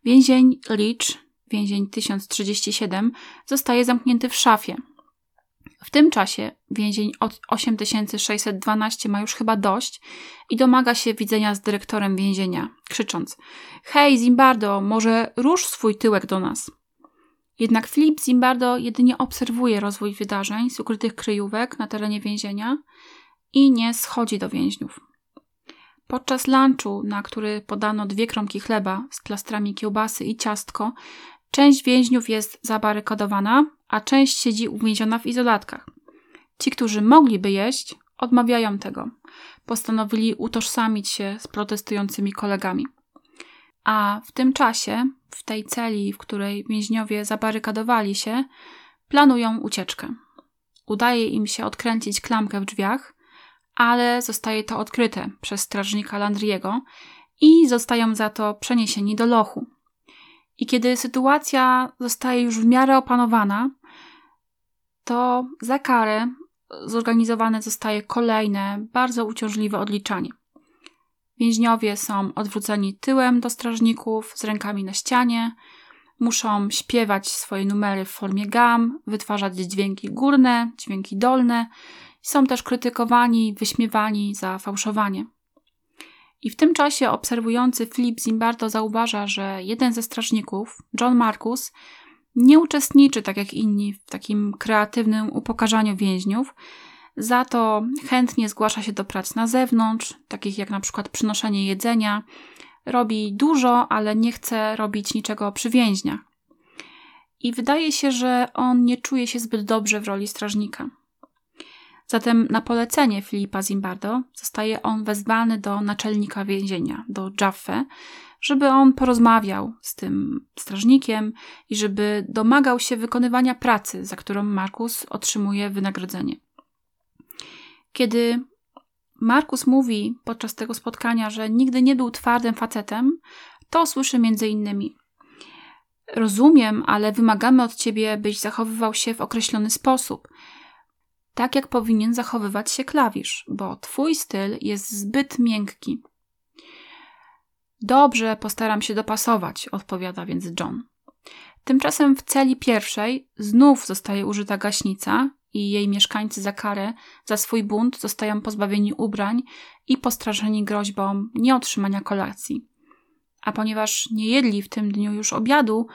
więzień Leach, więzień 1037, zostaje zamknięty w szafie, w tym czasie więzień od 8612 ma już chyba dość i domaga się widzenia z dyrektorem więzienia, krzycząc: Hej, Zimbardo, może rusz swój tyłek do nas. Jednak Filip Zimbardo jedynie obserwuje rozwój wydarzeń z ukrytych kryjówek na terenie więzienia i nie schodzi do więźniów. Podczas lunchu, na który podano dwie kromki chleba z plastrami kiełbasy i ciastko, część więźniów jest zabarykadowana, a część siedzi uwięziona w izolatkach. Ci, którzy mogliby jeść, odmawiają tego. Postanowili utożsamić się z protestującymi kolegami. A w tym czasie, w tej celi, w której więźniowie zabarykadowali się, planują ucieczkę. Udaje im się odkręcić klamkę w drzwiach, ale zostaje to odkryte przez strażnika Landriego i zostają za to przeniesieni do lochu. I kiedy sytuacja zostaje już w miarę opanowana, to za karę zorganizowane zostaje kolejne, bardzo uciążliwe odliczanie. Więźniowie są odwróceni tyłem do strażników z rękami na ścianie, muszą śpiewać swoje numery w formie gam, wytwarzać dźwięki górne, dźwięki dolne. Są też krytykowani, wyśmiewani za fałszowanie. I w tym czasie obserwujący Philip Zimbardo zauważa, że jeden ze strażników, John Marcus, nie uczestniczy tak jak inni w takim kreatywnym upokarzaniu więźniów, za to chętnie zgłasza się do prac na zewnątrz, takich jak na przykład przynoszenie jedzenia. Robi dużo, ale nie chce robić niczego przy więźniach. I wydaje się, że on nie czuje się zbyt dobrze w roli strażnika. Zatem na polecenie Filipa Zimbardo zostaje on wezwany do naczelnika więzienia, do Jaffe, żeby on porozmawiał z tym strażnikiem i żeby domagał się wykonywania pracy, za którą Markus otrzymuje wynagrodzenie. Kiedy Markus mówi podczas tego spotkania, że nigdy nie był twardym facetem, to słyszy między innymi: Rozumiem, ale wymagamy od ciebie, byś zachowywał się w określony sposób tak jak powinien zachowywać się klawisz, bo twój styl jest zbyt miękki. Dobrze, postaram się dopasować, odpowiada więc John. Tymczasem w celi pierwszej znów zostaje użyta gaśnica i jej mieszkańcy za karę za swój bunt zostają pozbawieni ubrań i postraszeni groźbą nieotrzymania kolacji. A ponieważ nie jedli w tym dniu już obiadu,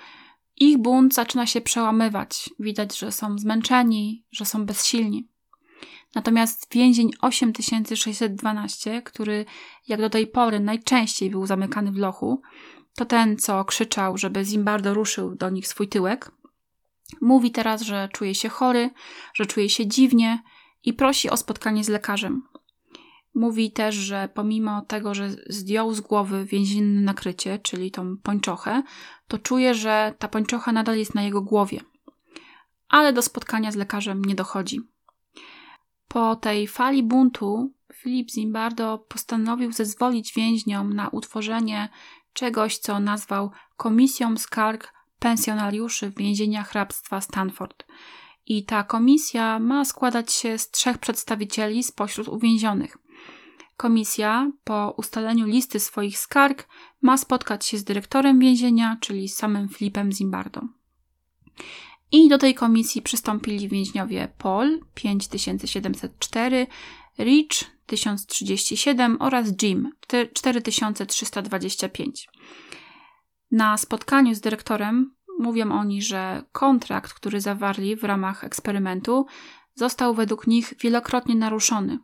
ich bunt zaczyna się przełamywać. Widać, że są zmęczeni, że są bezsilni. Natomiast więzień 8612, który jak do tej pory najczęściej był zamykany w lochu, to ten, co krzyczał, żeby Zimbardo ruszył do nich swój tyłek, mówi teraz, że czuje się chory, że czuje się dziwnie i prosi o spotkanie z lekarzem. Mówi też, że pomimo tego, że zdjął z głowy więzienne nakrycie, czyli tą pończochę, to czuje, że ta pończocha nadal jest na jego głowie. Ale do spotkania z lekarzem nie dochodzi. Po tej fali buntu Filip Zimbardo postanowił zezwolić więźniom na utworzenie czegoś, co nazwał Komisją Skarg Pensjonariuszy w więzieniach hrabstwa Stanford. I ta komisja ma składać się z trzech przedstawicieli spośród uwięzionych. Komisja po ustaleniu listy swoich skarg ma spotkać się z dyrektorem więzienia, czyli samym Filipem Zimbardo. I do tej komisji przystąpili więźniowie Paul 5704, Rich 1037 oraz Jim 4325. Na spotkaniu z dyrektorem mówią oni, że kontrakt, który zawarli w ramach eksperymentu, został według nich wielokrotnie naruszony.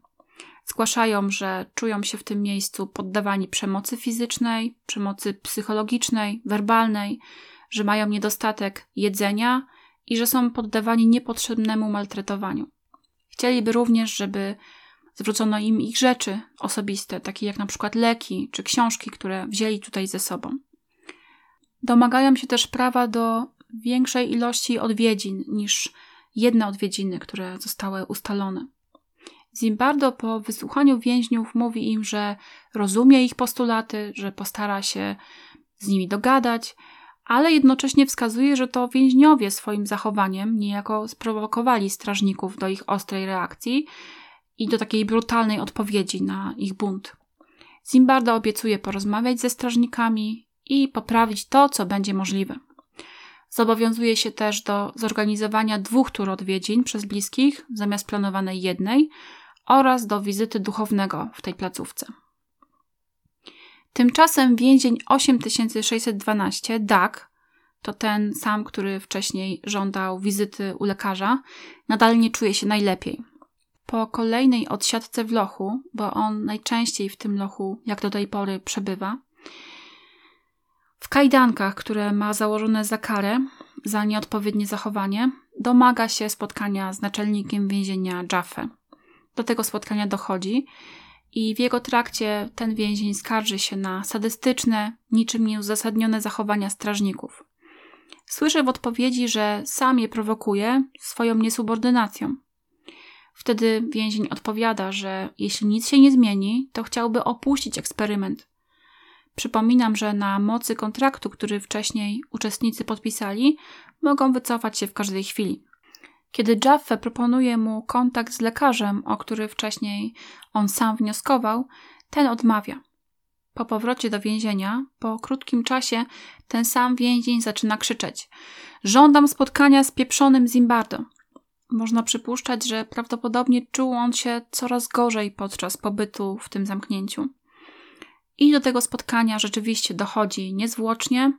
Zgłaszają, że czują się w tym miejscu poddawani przemocy fizycznej, przemocy psychologicznej, werbalnej, że mają niedostatek jedzenia i że są poddawani niepotrzebnemu maltretowaniu. Chcieliby również, żeby zwrócono im ich rzeczy osobiste, takie jak na przykład leki czy książki, które wzięli tutaj ze sobą. Domagają się też prawa do większej ilości odwiedzin niż jedne odwiedziny, które zostały ustalone. Zimbardo po wysłuchaniu więźniów mówi im, że rozumie ich postulaty, że postara się z nimi dogadać, ale jednocześnie wskazuje, że to więźniowie swoim zachowaniem niejako sprowokowali strażników do ich ostrej reakcji i do takiej brutalnej odpowiedzi na ich bunt. Zimbardo obiecuje porozmawiać ze strażnikami i poprawić to, co będzie możliwe. Zobowiązuje się też do zorganizowania dwóch tur odwiedzin przez bliskich zamiast planowanej jednej oraz do wizyty duchownego w tej placówce. Tymczasem więzień 8612, Doug, to ten sam, który wcześniej żądał wizyty u lekarza, nadal nie czuje się najlepiej. Po kolejnej odsiadce w lochu, bo on najczęściej w tym lochu, jak do tej pory, przebywa, w kajdankach, które ma założone za karę, za nieodpowiednie zachowanie, domaga się spotkania z naczelnikiem więzienia Jaffe. Do tego spotkania dochodzi i w jego trakcie ten więzień skarży się na sadystyczne, niczym nieuzasadnione zachowania strażników. Słyszy w odpowiedzi, że sam je prowokuje swoją niesubordynacją. Wtedy więzień odpowiada, że jeśli nic się nie zmieni, to chciałby opuścić eksperyment. Przypominam, że na mocy kontraktu, który wcześniej uczestnicy podpisali, mogą wycofać się w każdej chwili. Kiedy Jaffe proponuje mu kontakt z lekarzem, o który wcześniej on sam wnioskował, ten odmawia. Po powrocie do więzienia, po krótkim czasie, ten sam więzień zaczyna krzyczeć: Żądam spotkania z pieprzonym Zimbardo. Można przypuszczać, że prawdopodobnie czuł on się coraz gorzej podczas pobytu w tym zamknięciu. I do tego spotkania rzeczywiście dochodzi niezwłocznie,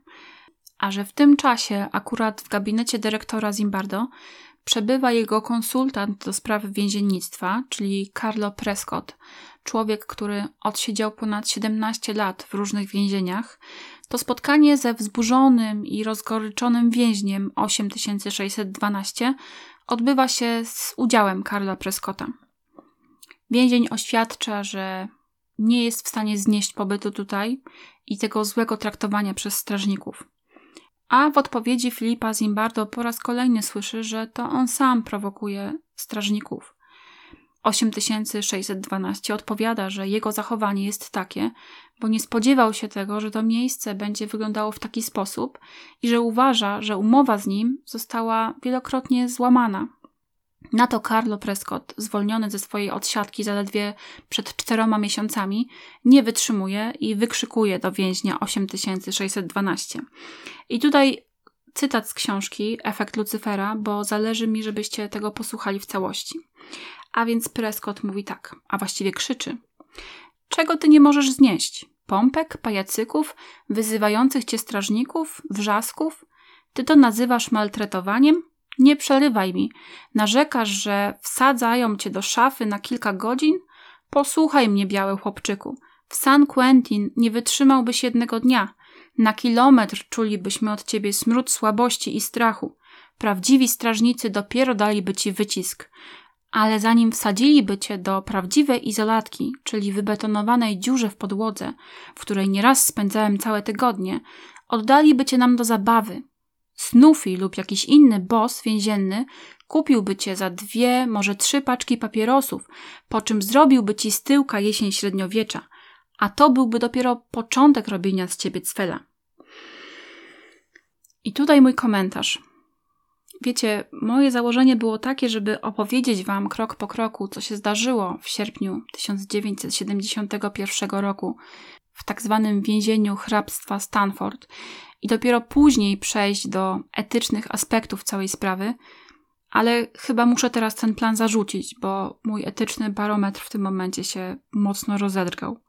a że w tym czasie, akurat w gabinecie dyrektora Zimbardo, przebywa jego konsultant do spraw więziennictwa, czyli Carlo Prescott, człowiek, który odsiedział ponad 17 lat w różnych więzieniach, to spotkanie ze wzburzonym i rozgoryczonym więźniem 8612 odbywa się z udziałem Karla Prescotta. Więzień oświadcza, że nie jest w stanie znieść pobytu tutaj i tego złego traktowania przez strażników. A w odpowiedzi Filipa Zimbardo po raz kolejny słyszy, że to on sam prowokuje strażników. 8612 odpowiada, że jego zachowanie jest takie, bo nie spodziewał się tego, że to miejsce będzie wyglądało w taki sposób i że uważa, że umowa z nim została wielokrotnie złamana. Na to Carlo Prescott, zwolniony ze swojej odsiadki zaledwie przed czteroma miesiącami, nie wytrzymuje i wykrzykuje do więźnia 8612. I tutaj cytat z książki Efekt Lucyfera, bo zależy mi, żebyście tego posłuchali w całości. A więc Prescott mówi tak, a właściwie krzyczy: Czego ty nie możesz znieść? Pompek, pajacyków, wyzywających cię strażników, wrzasków? Ty to nazywasz maltretowaniem? Nie przerywaj mi. Narzekasz, że wsadzają cię do szafy na kilka godzin? Posłuchaj mnie, biały chłopczyku. W San Quentin nie wytrzymałbyś jednego dnia. Na kilometr czulibyśmy od ciebie smród słabości i strachu. Prawdziwi strażnicy dopiero daliby ci wycisk. Ale zanim wsadziliby cię do prawdziwej izolatki, czyli wybetonowanej dziurze w podłodze, w której nieraz spędzałem całe tygodnie, oddaliby cię nam do zabawy, Snoopy lub jakiś inny boss więzienny kupiłby cię za dwie, może trzy paczki papierosów, po czym zrobiłby ci z tyłka jesień średniowiecza, a to byłby dopiero początek robienia z ciebie cwela. I tutaj mój komentarz. Wiecie, moje założenie było takie, żeby opowiedzieć Wam krok po kroku, co się zdarzyło w sierpniu 1971 roku w tak zwanym więzieniu hrabstwa Stanford i dopiero później przejść do etycznych aspektów całej sprawy, ale chyba muszę teraz ten plan zarzucić, bo mój etyczny barometr w tym momencie się mocno rozedrgał.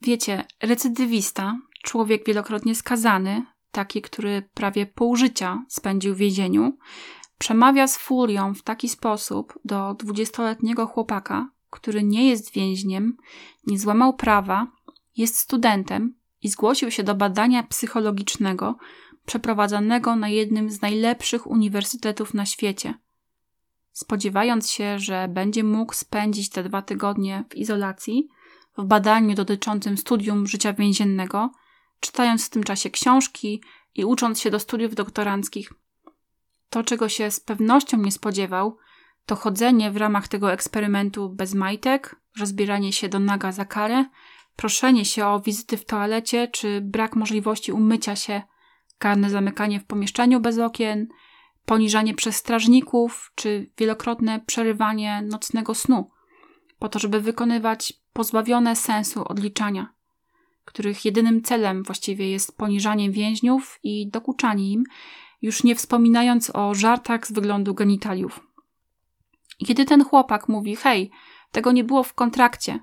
Wiecie, recydywista, człowiek wielokrotnie skazany, taki, który prawie pół życia spędził w więzieniu, przemawia z furią w taki sposób do dwudziestoletniego chłopaka, który nie jest więźniem, nie złamał prawa, jest studentem i zgłosił się do badania psychologicznego przeprowadzanego na jednym z najlepszych uniwersytetów na świecie. Spodziewając się, że będzie mógł spędzić te dwa tygodnie w izolacji, w badaniu dotyczącym studium życia więziennego, czytając w tym czasie książki i ucząc się do studiów doktoranckich. To, czego się z pewnością nie spodziewał, to chodzenie w ramach tego eksperymentu bez majtek, rozbieranie się do naga za karę, proszenie się o wizyty w toalecie czy brak możliwości umycia się, karne zamykanie w pomieszczeniu bez okien, poniżanie przez strażników czy wielokrotne przerywanie nocnego snu, po to, żeby wykonywać pozbawione sensu odliczania których jedynym celem właściwie jest poniżanie więźniów i dokuczanie im, już nie wspominając o żartach z wyglądu genitaliów. Kiedy ten chłopak mówi: Hej, tego nie było w kontrakcie,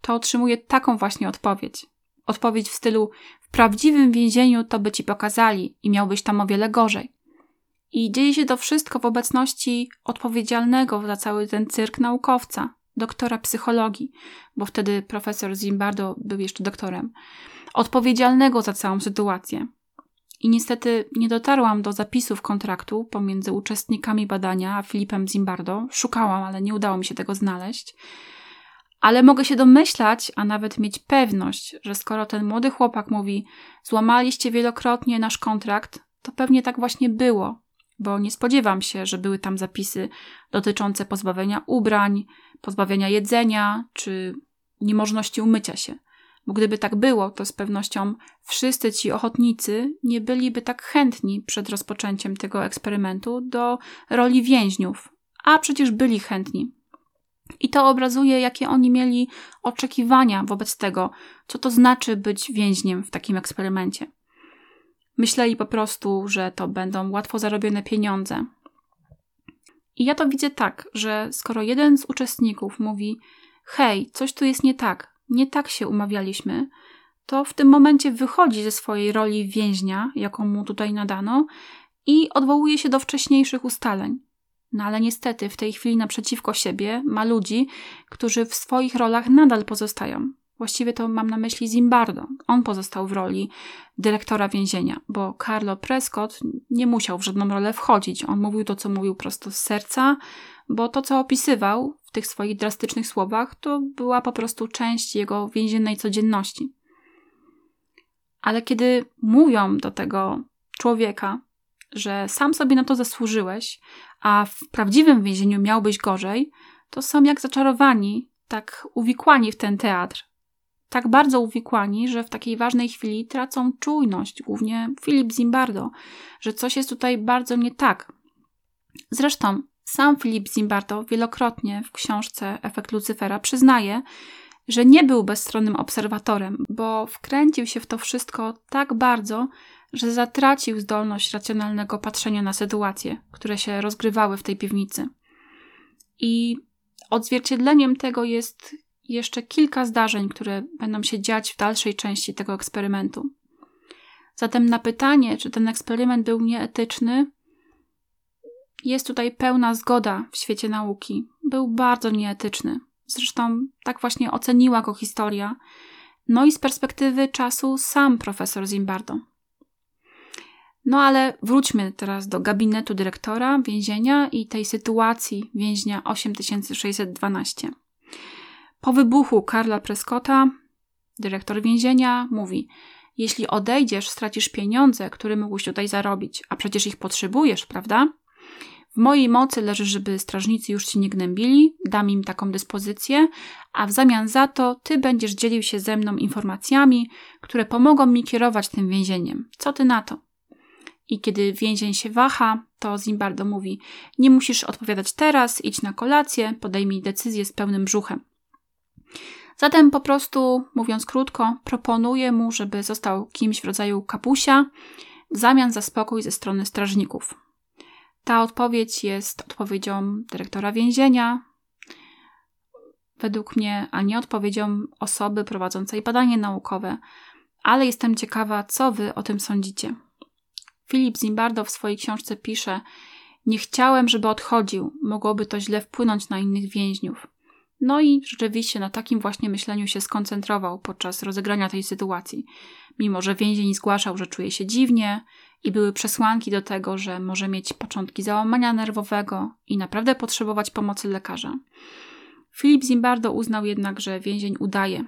to otrzymuje taką właśnie odpowiedź. Odpowiedź w stylu: W prawdziwym więzieniu to by ci pokazali i miałbyś tam o wiele gorzej. I dzieje się to wszystko w obecności odpowiedzialnego za cały ten cyrk naukowca, doktora psychologii, bo wtedy profesor Zimbardo był jeszcze doktorem, odpowiedzialnego za całą sytuację. I niestety nie dotarłam do zapisów kontraktu pomiędzy uczestnikami badania a Filipem Zimbardo. Szukałam, ale nie udało mi się tego znaleźć. Ale mogę się domyślać, a nawet mieć pewność, że skoro ten młody chłopak mówi: Złamaliście wielokrotnie nasz kontrakt, to pewnie tak właśnie było, bo nie spodziewam się, że były tam zapisy dotyczące pozbawienia ubrań, pozbawienia jedzenia czy niemożności umycia się. Bo gdyby tak było, to z pewnością wszyscy ci ochotnicy nie byliby tak chętni przed rozpoczęciem tego eksperymentu do roli więźniów, a przecież byli chętni. I to obrazuje, jakie oni mieli oczekiwania wobec tego, co to znaczy być więźniem w takim eksperymencie. Myśleli po prostu, że to będą łatwo zarobione pieniądze. I ja to widzę tak, że skoro jeden z uczestników mówi: Hej, coś tu jest nie tak, nie tak się umawialiśmy, to w tym momencie wychodzi ze swojej roli więźnia, jaką mu tutaj nadano, i odwołuje się do wcześniejszych ustaleń. No ale niestety w tej chwili naprzeciwko siebie ma ludzi, którzy w swoich rolach nadal pozostają. Właściwie to mam na myśli Zimbardo. On pozostał w roli dyrektora więzienia, bo Carlo Prescott nie musiał w żadną rolę wchodzić. On mówił to, co mówił prosto z serca, bo to, co opisywał w tych swoich drastycznych słowach, to była po prostu część jego więziennej codzienności. Ale kiedy mówią do tego człowieka, że sam sobie na to zasłużyłeś, a w prawdziwym więzieniu miałbyś gorzej, to są jak zaczarowani, tak uwikłani w ten teatr, tak bardzo uwikłani, że w takiej ważnej chwili tracą czujność, głównie Filip Zimbardo, że coś jest tutaj bardzo nie tak. Zresztą sam Filip Zimbardo wielokrotnie w książce Efekt Lucyfera przyznaje, że nie był bezstronnym obserwatorem, bo wkręcił się w to wszystko tak bardzo, że zatracił zdolność racjonalnego patrzenia na sytuacje, które się rozgrywały w tej piwnicy. I odzwierciedleniem tego jest jeszcze kilka zdarzeń, które będą się dziać w dalszej części tego eksperymentu. Zatem na pytanie, czy ten eksperyment był nieetyczny, jest tutaj pełna zgoda w świecie nauki. Był bardzo nieetyczny. Zresztą tak właśnie oceniła go historia, no i z perspektywy czasu sam profesor Zimbardo. No ale wróćmy teraz do gabinetu dyrektora więzienia i tej sytuacji więźnia 8612. Po wybuchu Karla Prescotta, dyrektor więzienia, mówi: Jeśli odejdziesz, stracisz pieniądze, które mógłbyś tutaj zarobić, a przecież ich potrzebujesz, prawda? W mojej mocy leży, żeby strażnicy już ci nie gnębili, dam im taką dyspozycję, a w zamian za to ty będziesz dzielił się ze mną informacjami, które pomogą mi kierować tym więzieniem. Co ty na to? I kiedy więzień się waha, to Zimbardo mówi: Nie musisz odpowiadać teraz, idź na kolację, podejmij decyzję z pełnym brzuchem. Zatem po prostu, mówiąc krótko, proponuje mu, żeby został kimś w rodzaju kapusia w zamian za spokój ze strony strażników. Ta odpowiedź jest odpowiedzią dyrektora więzienia, według mnie, a nie odpowiedzią osoby prowadzącej badanie naukowe, ale jestem ciekawa, co wy o tym sądzicie. Filip Zimbardo w swojej książce pisze: Nie chciałem, żeby odchodził, mogłoby to źle wpłynąć na innych więźniów. No i rzeczywiście na takim właśnie myśleniu się skoncentrował podczas rozegrania tej sytuacji. Mimo, że więzień zgłaszał, że czuje się dziwnie i były przesłanki do tego, że może mieć początki załamania nerwowego i naprawdę potrzebować pomocy lekarza. Filip Zimbardo uznał jednak, że więzień udaje.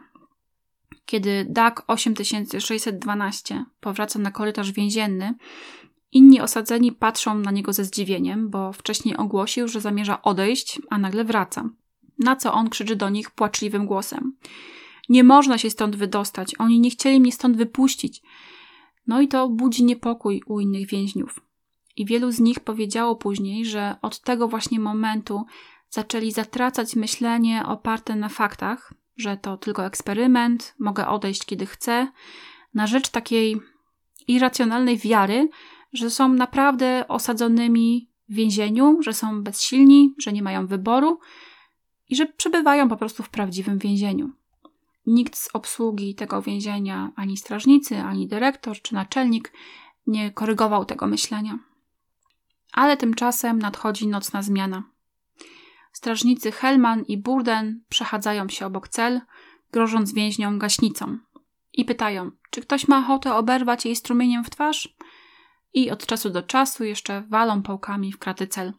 Kiedy DAK 8612 powraca na korytarz więzienny, inni osadzeni patrzą na niego ze zdziwieniem, bo wcześniej ogłosił, że zamierza odejść, a nagle wraca. Na co on krzyczy do nich płaczliwym głosem. Nie można się stąd wydostać, oni nie chcieli mnie stąd wypuścić. No i to budzi niepokój u innych więźniów. I wielu z nich powiedziało później, że od tego właśnie momentu zaczęli zatracać myślenie oparte na faktach, że to tylko eksperyment, mogę odejść kiedy chcę, na rzecz takiej irracjonalnej wiary, że są naprawdę osadzonymi w więzieniu, że są bezsilni, że nie mają wyboru i że przebywają po prostu w prawdziwym więzieniu. Nikt z obsługi tego więzienia, ani strażnicy, ani dyrektor czy naczelnik, nie korygował tego myślenia. Ale tymczasem nadchodzi nocna zmiana. Strażnicy Helman i Burden przechadzają się obok cel, grożąc więźniom gaśnicą. I pytają, czy ktoś ma ochotę oberwać jej strumieniem w twarz? I od czasu do czasu jeszcze walą pałkami w kraty cel.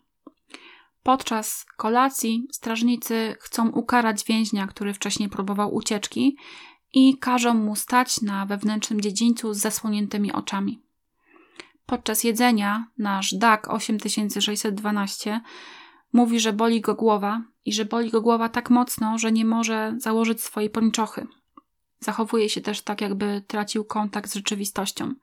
Podczas kolacji strażnicy chcą ukarać więźnia, który wcześniej próbował ucieczki i każą mu stać na wewnętrznym dziedzińcu z zasłoniętymi oczami. Podczas jedzenia nasz DAK 8612 mówi, że boli go głowa i że boli go głowa tak mocno, że nie może założyć swojej pończochy. Zachowuje się też tak, jakby tracił kontakt z rzeczywistością.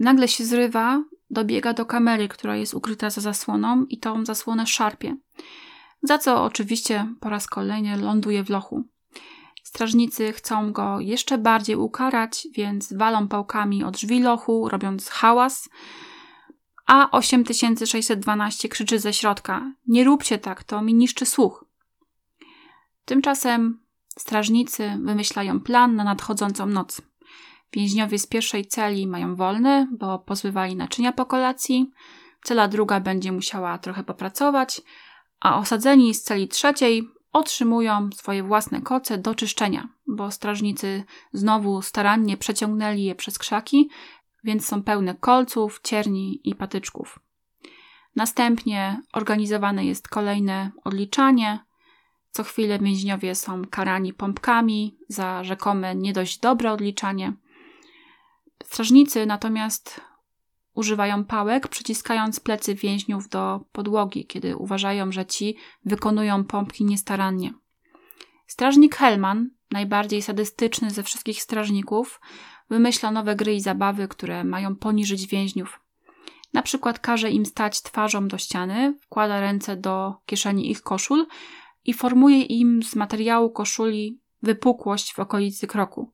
Nagle się zrywa dobiega do kamery, która jest ukryta za zasłoną i tą zasłonę szarpie. Za co oczywiście po raz kolejny ląduje w lochu. Strażnicy chcą go jeszcze bardziej ukarać, więc walą pałkami od drzwi lochu, robiąc hałas. A 8612 krzyczy ze środka: Nie róbcie tak, to mi niszczy słuch. Tymczasem strażnicy wymyślają plan na nadchodzącą noc. Więźniowie z pierwszej celi mają wolny, bo pozbywali naczynia po kolacji. Cela druga będzie musiała trochę popracować, a osadzeni z celi trzeciej otrzymują swoje własne koce do czyszczenia, bo strażnicy znowu starannie przeciągnęli je przez krzaki, więc są pełne kolców, cierni i patyczków. Następnie organizowane jest kolejne odliczanie. Co chwilę więźniowie są karani pompkami za rzekome nie dość dobre odliczanie. Strażnicy natomiast używają pałek, przyciskając plecy więźniów do podłogi, kiedy uważają, że ci wykonują pompki niestarannie. Strażnik Helman, najbardziej sadystyczny ze wszystkich strażników, wymyśla nowe gry i zabawy, które mają poniżyć więźniów. Na przykład każe im stać twarzą do ściany, wkłada ręce do kieszeni ich koszul i formuje im z materiału koszuli wypukłość w okolicy kroku.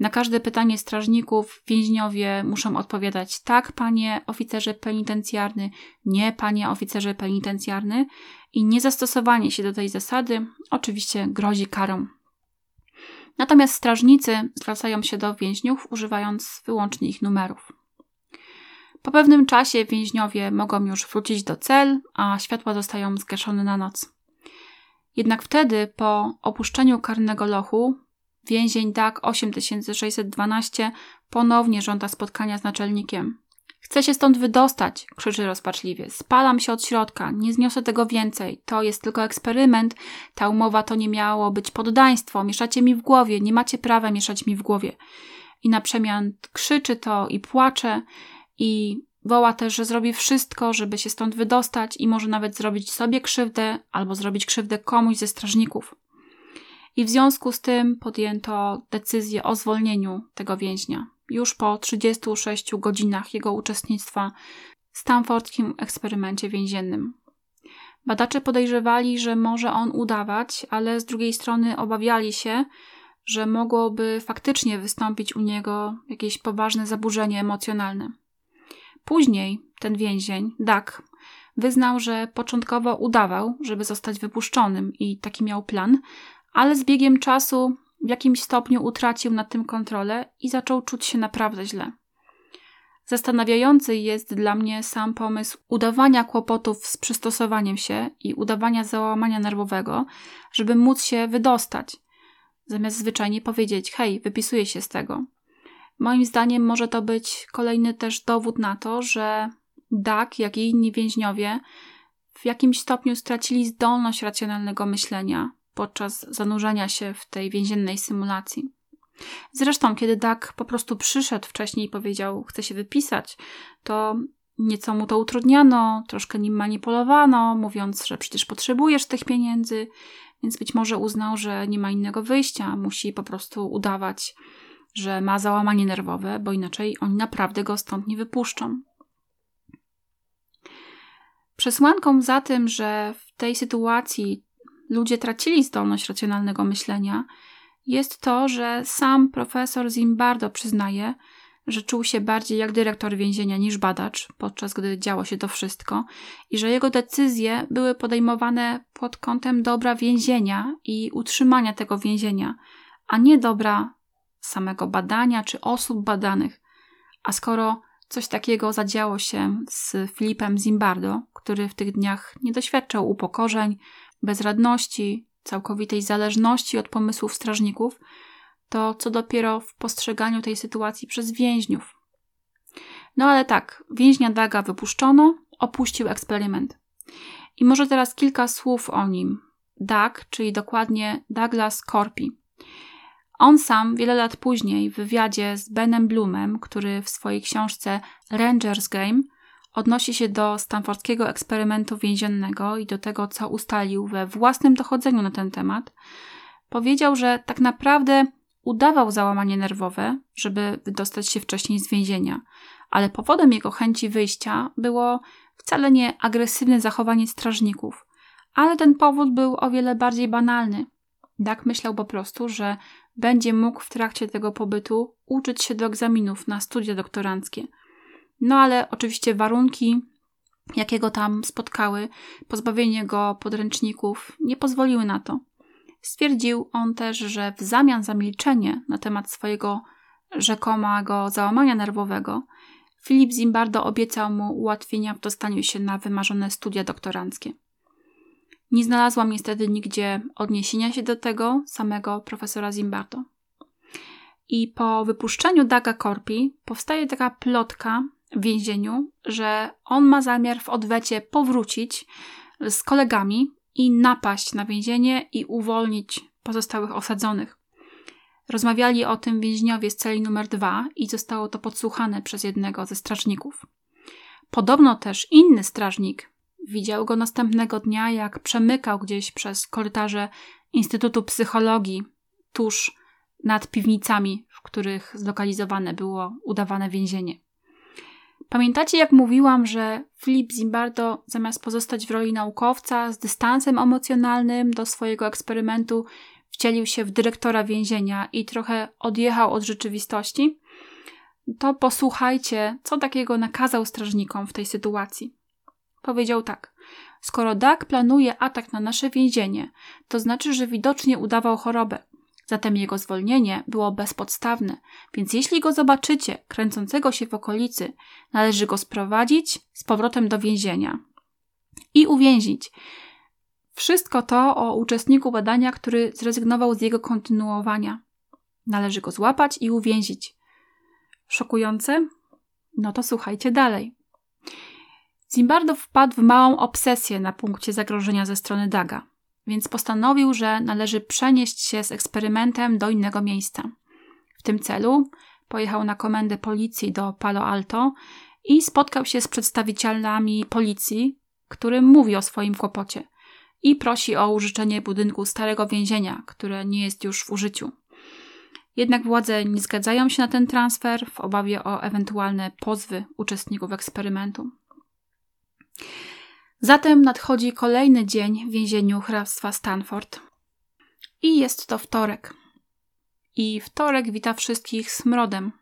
Na każde pytanie strażników więźniowie muszą odpowiadać tak, panie oficerze penitencjarny, nie, panie oficerze penitencjarny i niezastosowanie się do tej zasady oczywiście grozi karą. Natomiast strażnicy zwracają się do więźniów używając wyłącznie ich numerów. Po pewnym czasie więźniowie mogą już wrócić do cel, a światła zostają zgaszone na noc. Jednak wtedy, po opuszczeniu karnego lochu, Więzień DAK 8612 ponownie żąda spotkania z naczelnikiem. Chcę się stąd wydostać, krzyczy rozpaczliwie. Spalam się od środka, nie zniosę tego więcej. To jest tylko eksperyment. Ta umowa to nie miało być poddaństwo. Mieszacie mi w głowie, nie macie prawa mieszać mi w głowie. I na przemian krzyczy to i płacze i woła też, że zrobi wszystko, żeby się stąd wydostać i może nawet zrobić sobie krzywdę albo zrobić krzywdę komuś ze strażników i w związku z tym podjęto decyzję o zwolnieniu tego więźnia. Już po 36 godzinach jego uczestnictwa w stanfordzkim eksperymencie więziennym. Badacze podejrzewali, że może on udawać, ale z drugiej strony obawiali się, że mogłoby faktycznie wystąpić u niego jakieś poważne zaburzenie emocjonalne. Później ten więzień, Duck, wyznał, że początkowo udawał, żeby zostać wypuszczonym i taki miał plan, ale z biegiem czasu w jakimś stopniu utracił nad tym kontrolę i zaczął czuć się naprawdę źle. Zastanawiający jest dla mnie sam pomysł udawania kłopotów z przystosowaniem się i udawania załamania nerwowego, żeby móc się wydostać, zamiast zwyczajnie powiedzieć: Hej, wypisuję się z tego. Moim zdaniem może to być kolejny też dowód na to, że Dak, jak i inni więźniowie, w jakimś stopniu stracili zdolność racjonalnego myślenia podczas zanurzenia się w tej więziennej symulacji. Zresztą, kiedy Dak po prostu przyszedł wcześniej i powiedział, chce się wypisać, to nieco mu to utrudniano, troszkę nim manipulowano, mówiąc, że przecież potrzebujesz tych pieniędzy, więc być może uznał, że nie ma innego wyjścia, musi po prostu udawać, że ma załamanie nerwowe, bo inaczej oni naprawdę go stąd nie wypuszczą. Przesłanką za tym, że w tej sytuacji ludzie tracili zdolność racjonalnego myślenia, jest to, że sam profesor Zimbardo przyznaje, że czuł się bardziej jak dyrektor więzienia niż badacz, podczas gdy działo się to wszystko, i że jego decyzje były podejmowane pod kątem dobra więzienia i utrzymania tego więzienia, a nie dobra samego badania czy osób badanych. A skoro coś takiego zadziało się z Filipem Zimbardo, który w tych dniach nie doświadczał upokorzeń, bezradności, całkowitej zależności od pomysłów strażników, to co dopiero w postrzeganiu tej sytuacji przez więźniów. No ale tak, więźnia Daga wypuszczono, opuścił eksperyment. I może teraz kilka słów o nim. Dag, czyli dokładnie Douglas Corpi. On sam wiele lat później w wywiadzie z Benem Bloomem, który w swojej książce Rangers Game odnosi się do stanfordskiego eksperymentu więziennego i do tego, co ustalił we własnym dochodzeniu na ten temat, powiedział, że tak naprawdę udawał załamanie nerwowe, żeby wydostać się wcześniej z więzienia, ale powodem jego chęci wyjścia było wcale nie agresywne zachowanie strażników, ale ten powód był o wiele bardziej banalny. Dak myślał po prostu, że będzie mógł w trakcie tego pobytu uczyć się do egzaminów na studia doktoranckie – no ale oczywiście warunki, jakiego tam spotkały, pozbawienie go podręczników, nie pozwoliły na to. Stwierdził on też, że w zamian za milczenie na temat swojego rzekomego załamania nerwowego, Filip Zimbardo obiecał mu ułatwienia w dostaniu się na wymarzone studia doktoranckie. Nie znalazłam niestety nigdzie odniesienia się do tego samego profesora Zimbardo. I po wypuszczeniu Daga Corpi powstaje taka plotka, w więzieniu, że on ma zamiar w odwecie powrócić z kolegami i napaść na więzienie i uwolnić pozostałych osadzonych. Rozmawiali o tym więźniowie z celi numer dwa i zostało to podsłuchane przez jednego ze strażników. Podobno też inny strażnik widział go następnego dnia, jak przemykał gdzieś przez korytarze Instytutu Psychologii tuż nad piwnicami, w których zlokalizowane było udawane więzienie. Pamiętacie, jak mówiłam, że Filip Zimbardo, zamiast pozostać w roli naukowca z dystansem emocjonalnym do swojego eksperymentu, wcielił się w dyrektora więzienia i trochę odjechał od rzeczywistości? To posłuchajcie, co takiego nakazał strażnikom w tej sytuacji. Powiedział tak: Skoro Doug planuje atak na nasze więzienie, to znaczy, że widocznie udawał chorobę. Zatem jego zwolnienie było bezpodstawne, więc jeśli go zobaczycie kręcącego się w okolicy, należy go sprowadzić z powrotem do więzienia i uwięzić. Wszystko to o uczestniku badania, który zrezygnował z jego kontynuowania. Należy go złapać i uwięzić. Szokujące? No to słuchajcie dalej. Zimbardo wpadł w małą obsesję na punkcie zagrożenia ze strony Daga więc postanowił, że należy przenieść się z eksperymentem do innego miejsca. W tym celu pojechał na komendę policji do Palo Alto i spotkał się z przedstawicielami policji, którym mówi o swoim kłopocie i prosi o użyczenie budynku starego więzienia, które nie jest już w użyciu. Jednak władze nie zgadzają się na ten transfer w obawie o ewentualne pozwy uczestników eksperymentu. Zatem nadchodzi kolejny dzień w więzieniu hrabstwa Stanford. I jest to wtorek. I wtorek wita wszystkich smrodem.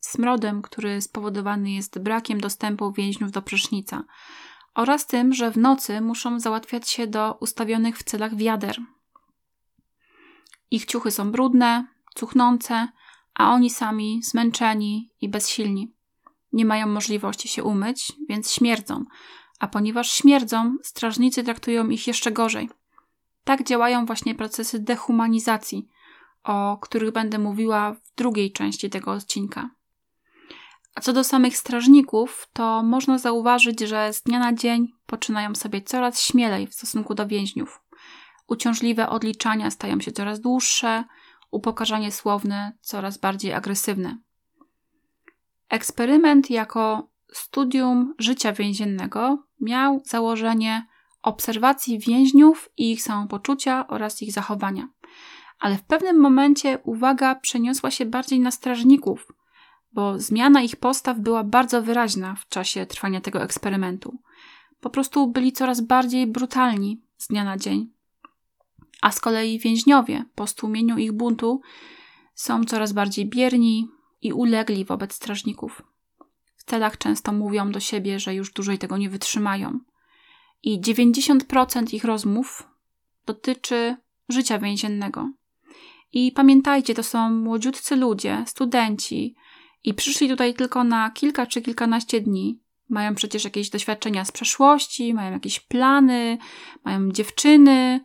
Smrodem, który spowodowany jest brakiem dostępu więźniów do prysznica oraz tym, że w nocy muszą załatwiać się do ustawionych w celach wiader. Ich ciuchy są brudne, cuchnące, a oni sami zmęczeni i bezsilni. Nie mają możliwości się umyć, więc śmierdzą, a ponieważ śmierdzą, strażnicy traktują ich jeszcze gorzej. Tak działają właśnie procesy dehumanizacji, o których będę mówiła w drugiej części tego odcinka. A co do samych strażników, to można zauważyć, że z dnia na dzień poczynają sobie coraz śmielej w stosunku do więźniów. Uciążliwe odliczania stają się coraz dłuższe, upokarzanie słowne coraz bardziej agresywne. Eksperyment jako studium życia więziennego miał założenie obserwacji więźniów i ich samopoczucia oraz ich zachowania. Ale w pewnym momencie uwaga przeniosła się bardziej na strażników, bo zmiana ich postaw była bardzo wyraźna w czasie trwania tego eksperymentu. Po prostu byli coraz bardziej brutalni z dnia na dzień. A z kolei więźniowie, po stłumieniu ich buntu, są coraz bardziej bierni i ulegli wobec strażników. Celach często mówią do siebie, że już dłużej tego nie wytrzymają. I 90% ich rozmów dotyczy życia więziennego. I pamiętajcie, to są młodziutcy ludzie, studenci, i przyszli tutaj tylko na kilka czy kilkanaście dni. Mają przecież jakieś doświadczenia z przeszłości, mają jakieś plany, mają dziewczyny,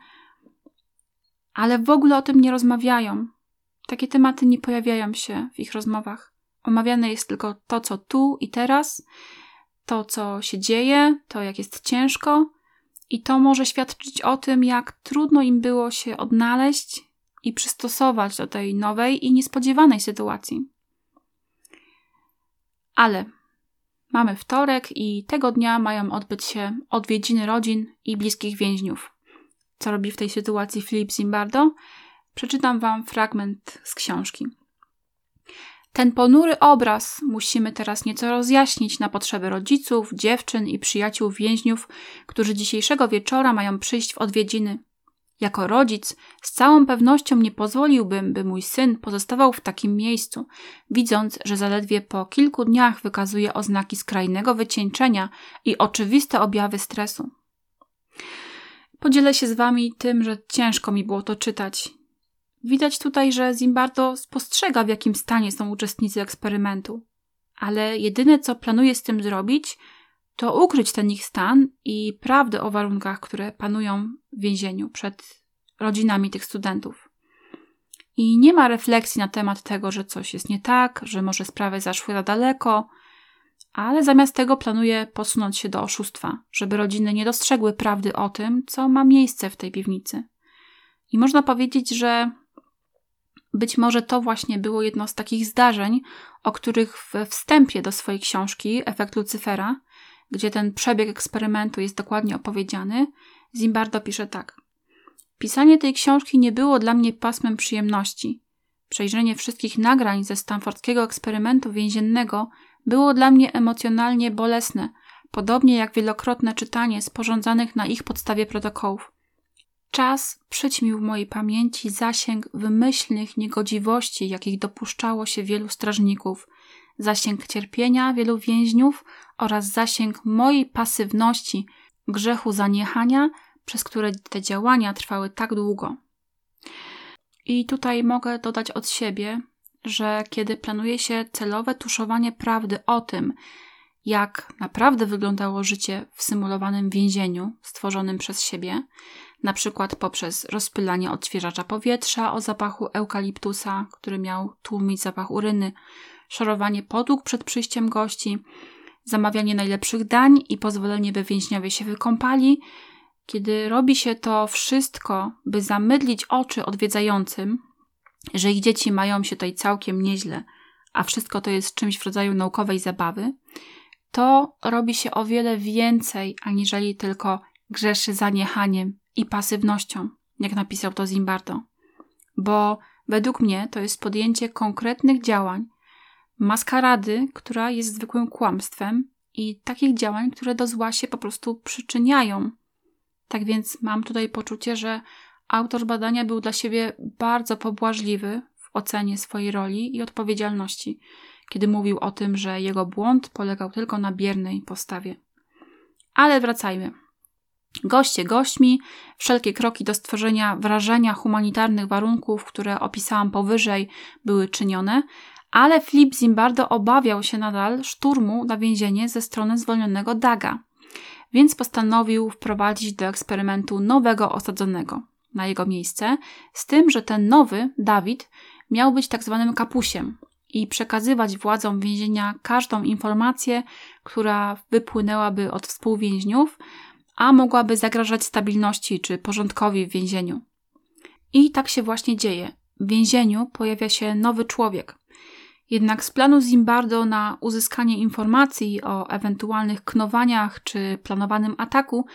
ale w ogóle o tym nie rozmawiają. Takie tematy nie pojawiają się w ich rozmowach. Omawiane jest tylko to, co tu i teraz, to, co się dzieje, to, jak jest ciężko, i to może świadczyć o tym, jak trudno im było się odnaleźć i przystosować do tej nowej i niespodziewanej sytuacji. Ale mamy wtorek i tego dnia mają odbyć się odwiedziny rodzin i bliskich więźniów. Co robi w tej sytuacji Filip Zimbardo? Przeczytam Wam fragment z książki. Ten ponury obraz musimy teraz nieco rozjaśnić na potrzeby rodziców, dziewczyn i przyjaciół więźniów, którzy dzisiejszego wieczora mają przyjść w odwiedziny. Jako rodzic z całą pewnością nie pozwoliłbym, by mój syn pozostawał w takim miejscu, widząc, że zaledwie po kilku dniach wykazuje oznaki skrajnego wycieńczenia i oczywiste objawy stresu. Podzielę się z wami tym, że ciężko mi było to czytać. Widać tutaj, że Zimbardo spostrzega, w jakim stanie są uczestnicy eksperymentu. Ale jedyne, co planuje z tym zrobić, to ukryć ten ich stan i prawdę o warunkach, które panują w więzieniu przed rodzinami tych studentów. I nie ma refleksji na temat tego, że coś jest nie tak, że może sprawy zaszły za daleko, ale zamiast tego planuje posunąć się do oszustwa, żeby rodziny nie dostrzegły prawdy o tym, co ma miejsce w tej piwnicy. I można powiedzieć, że być może to właśnie było jedno z takich zdarzeń, o których we wstępie do swojej książki Efekt Lucyfera gdzie ten przebieg eksperymentu jest dokładnie opowiedziany, Zimbardo pisze tak. Pisanie tej książki nie było dla mnie pasmem przyjemności. Przejrzenie wszystkich nagrań ze stanfordskiego eksperymentu więziennego było dla mnie emocjonalnie bolesne, podobnie jak wielokrotne czytanie sporządzanych na ich podstawie protokołów. Czas przyćmił w mojej pamięci zasięg wymyślnych niegodziwości, jakich dopuszczało się wielu strażników, zasięg cierpienia wielu więźniów oraz zasięg mojej pasywności, grzechu zaniechania, przez które te działania trwały tak długo. I tutaj mogę dodać od siebie, że kiedy planuje się celowe tuszowanie prawdy o tym, jak naprawdę wyglądało życie w symulowanym więzieniu stworzonym przez siebie, na przykład poprzez rozpylanie odświeżacza powietrza o zapachu eukaliptusa, który miał tłumić zapach uryny, szorowanie podłóg przed przyjściem gości, zamawianie najlepszych dań i pozwolenie, by więźniowie się wykąpali. Kiedy robi się to wszystko, by zamydlić oczy odwiedzającym, że ich dzieci mają się tutaj całkiem nieźle, a wszystko to jest czymś w rodzaju naukowej zabawy, to robi się o wiele więcej, aniżeli tylko grzeszy zaniechaniem i pasywnością, jak napisał to Zimbardo. Bo Według mnie to jest podjęcie konkretnych działań, maskarady, która jest zwykłym kłamstwem i takich działań, które do zła się po prostu przyczyniają. Tak więc mam tutaj poczucie, że autor badania był dla siebie bardzo pobłażliwy w ocenie swojej roli i odpowiedzialności, kiedy mówił o tym, że jego błąd polegał tylko na biernej postawie. Ale wracajmy. Goście gośćmi, wszelkie kroki do stworzenia wrażenia humanitarnych warunków, które opisałam powyżej, były czynione, ale Flip Zimbardo obawiał się nadal szturmu na więzienie ze strony zwolnionego Daga, więc postanowił wprowadzić do eksperymentu nowego osadzonego na jego miejsce, z tym, że ten nowy, Dawid, miał być tak zwanym kapusiem i przekazywać władzom więzienia każdą informację, która wypłynęłaby od współwięźniów, a mogłaby zagrażać stabilności czy porządkowi w więzieniu. I tak się właśnie dzieje. W więzieniu pojawia się nowy człowiek. Jednak z planu Zimbardo na uzyskanie informacji o ewentualnych knowaniach czy planowanym ataku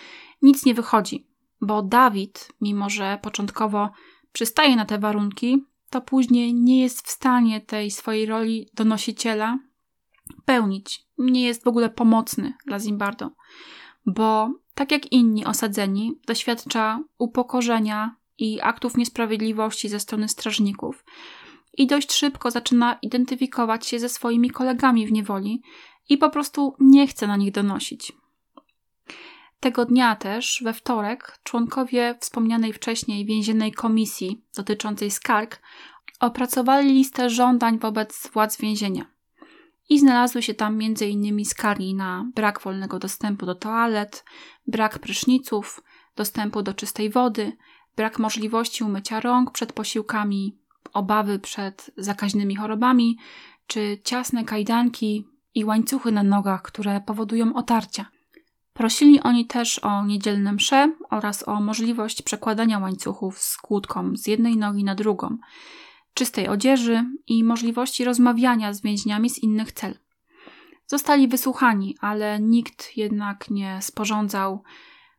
nic nie wychodzi, bo Dawid, mimo że początkowo przystaje na te warunki, to później nie jest w stanie tej swojej roli donosiciela pełnić. Nie jest w ogóle pomocny dla Zimbardo, bo tak jak inni osadzeni, doświadcza upokorzenia i aktów niesprawiedliwości ze strony strażników i dość szybko zaczyna identyfikować się ze swoimi kolegami w niewoli i po prostu nie chce na nich donosić. Tego dnia też, we wtorek, członkowie wspomnianej wcześniej więziennej komisji dotyczącej skarg opracowali listę żądań wobec władz więzienia. I znalazły się tam m.in. skargi na brak wolnego dostępu do toalet, brak pryszniców, dostępu do czystej wody, brak możliwości umycia rąk przed posiłkami, obawy przed zakaźnymi chorobami, czy ciasne kajdanki i łańcuchy na nogach, które powodują otarcia. Prosili oni też o niedzielne msze oraz o możliwość przekładania łańcuchów z kłódką z jednej nogi na drugą, czystej odzieży i możliwości rozmawiania z więźniami z innych cel. Zostali wysłuchani, ale nikt jednak nie sporządzał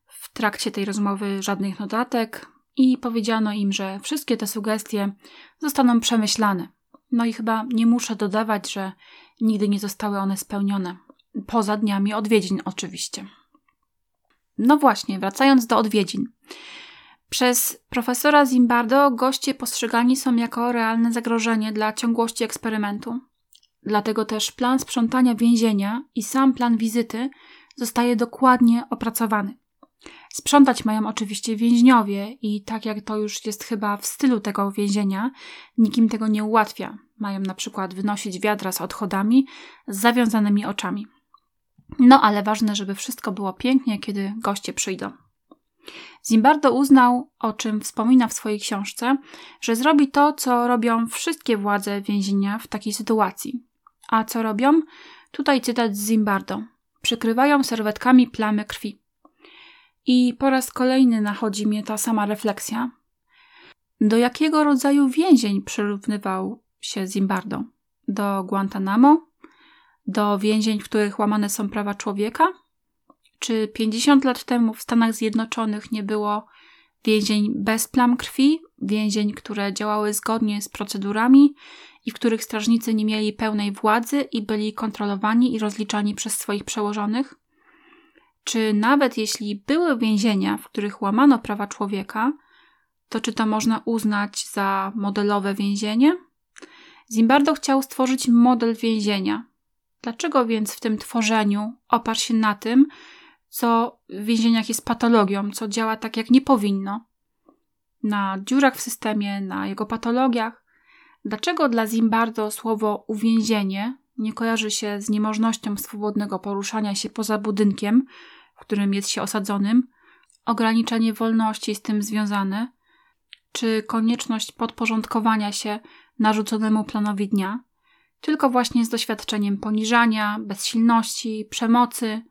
w trakcie tej rozmowy żadnych notatek i powiedziano im, że wszystkie te sugestie zostaną przemyślane. No i chyba nie muszę dodawać, że nigdy nie zostały one spełnione. Poza dniami odwiedzin, oczywiście. No właśnie, wracając do odwiedzin. Przez profesora Zimbardo goście postrzegani są jako realne zagrożenie dla ciągłości eksperymentu. Dlatego też plan sprzątania więzienia i sam plan wizyty zostaje dokładnie opracowany. Sprzątać mają oczywiście więźniowie i tak jak to już jest chyba w stylu tego więzienia, nikim tego nie ułatwia. Mają na przykład wynosić wiadra z odchodami z zawiązanymi oczami. No ale ważne, żeby wszystko było pięknie, kiedy goście przyjdą. Zimbardo uznał, o czym wspomina w swojej książce, że zrobi to, co robią wszystkie władze więzienia w takiej sytuacji. A co robią? Tutaj cytat z Zimbardo. Przykrywają serwetkami plamy krwi. I po raz kolejny nachodzi mnie ta sama refleksja. Do jakiego rodzaju więzień przyrównywał się Zimbardo? Do Guantanamo? Do więzień, w których łamane są prawa człowieka? Czy 50 lat temu w Stanach Zjednoczonych nie było więzień bez plam krwi, więzień, które działały zgodnie z procedurami i w których strażnicy nie mieli pełnej władzy i byli kontrolowani i rozliczani przez swoich przełożonych? Czy nawet jeśli były więzienia, w których łamano prawa człowieka, to czy to można uznać za modelowe więzienie? Zimbardo chciał stworzyć model więzienia. Dlaczego więc w tym tworzeniu oparł się na tym, co w więzieniach jest patologią, co działa tak, jak nie powinno? Na dziurach w systemie, na jego patologiach? Dlaczego dla Zimbardo słowo uwięzienie nie kojarzy się z niemożnością swobodnego poruszania się poza budynkiem, w którym jest się osadzonym, ograniczenie wolności z tym związane, czy konieczność podporządkowania się narzuconemu planowi dnia, tylko właśnie z doświadczeniem poniżania, bezsilności, przemocy,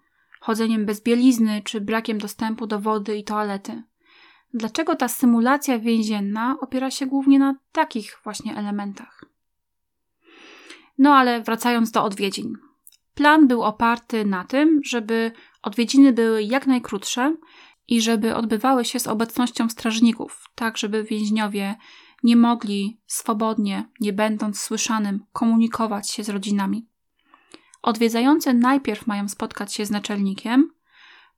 chodzeniem bez bielizny czy brakiem dostępu do wody i toalety. Dlaczego ta symulacja więzienna opiera się głównie na takich właśnie elementach? No ale wracając do odwiedzin. Plan był oparty na tym, żeby odwiedziny były jak najkrótsze i żeby odbywały się z obecnością strażników, tak żeby więźniowie nie mogli swobodnie, nie będąc słyszanym, komunikować się z rodzinami. Odwiedzający najpierw mają spotkać się z naczelnikiem,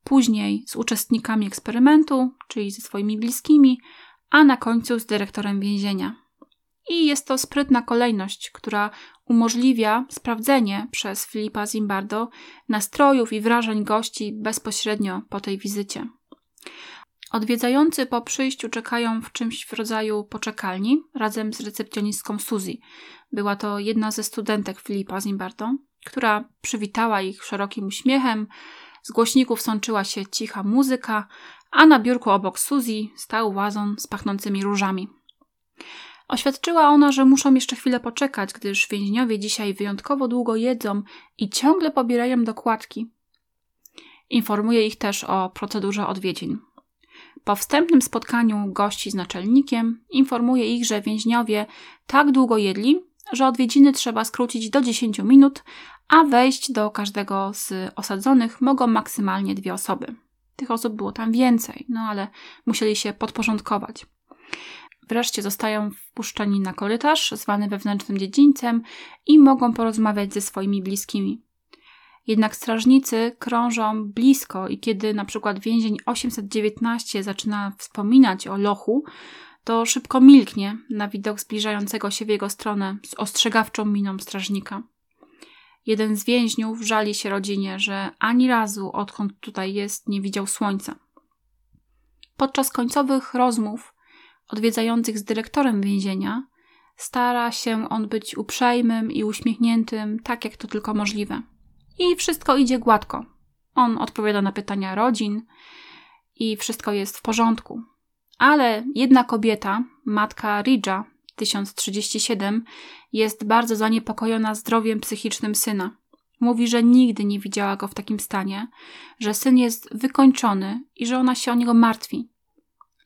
później z uczestnikami eksperymentu, czyli ze swoimi bliskimi, a na końcu z dyrektorem więzienia. I jest to sprytna kolejność, która umożliwia sprawdzenie przez Filipa Zimbardo nastrojów i wrażeń gości bezpośrednio po tej wizycie. Odwiedzający po przyjściu czekają w czymś w rodzaju poczekalni razem z recepcjonistką Suzy. Była to jedna ze studentek Filipa Zimbardo, która przywitała ich szerokim uśmiechem. Z głośników sączyła się cicha muzyka, a na biurku obok Suzy stał wazon z pachnącymi różami. Oświadczyła ona, że muszą jeszcze chwilę poczekać, gdyż więźniowie dzisiaj wyjątkowo długo jedzą i ciągle pobierają dokładki. Informuje ich też o procedurze odwiedzin. Po wstępnym spotkaniu gości z naczelnikiem informuje ich, że więźniowie tak długo jedli, że odwiedziny trzeba skrócić do 10 minut, a wejść do każdego z osadzonych mogą maksymalnie dwie osoby. Tych osób było tam więcej, no ale musieli się podporządkować. Wreszcie zostają wpuszczeni na korytarz, zwany wewnętrznym dziedzińcem, i mogą porozmawiać ze swoimi bliskimi. Jednak strażnicy krążą blisko i kiedy na przykład więzień 819 zaczyna wspominać o lochu, to szybko milknie na widok zbliżającego się w jego stronę z ostrzegawczą miną strażnika. Jeden z więźniów żali się rodzinie, że ani razu odkąd tutaj jest nie widział słońca. Podczas końcowych rozmów odwiedzających z dyrektorem więzienia stara się on być uprzejmym i uśmiechniętym, tak jak to tylko możliwe. I wszystko idzie gładko. On odpowiada na pytania rodzin i wszystko jest w porządku. Ale jedna kobieta, matka Ridża, 1037, jest bardzo zaniepokojona zdrowiem psychicznym syna. Mówi, że nigdy nie widziała go w takim stanie, że syn jest wykończony i że ona się o niego martwi.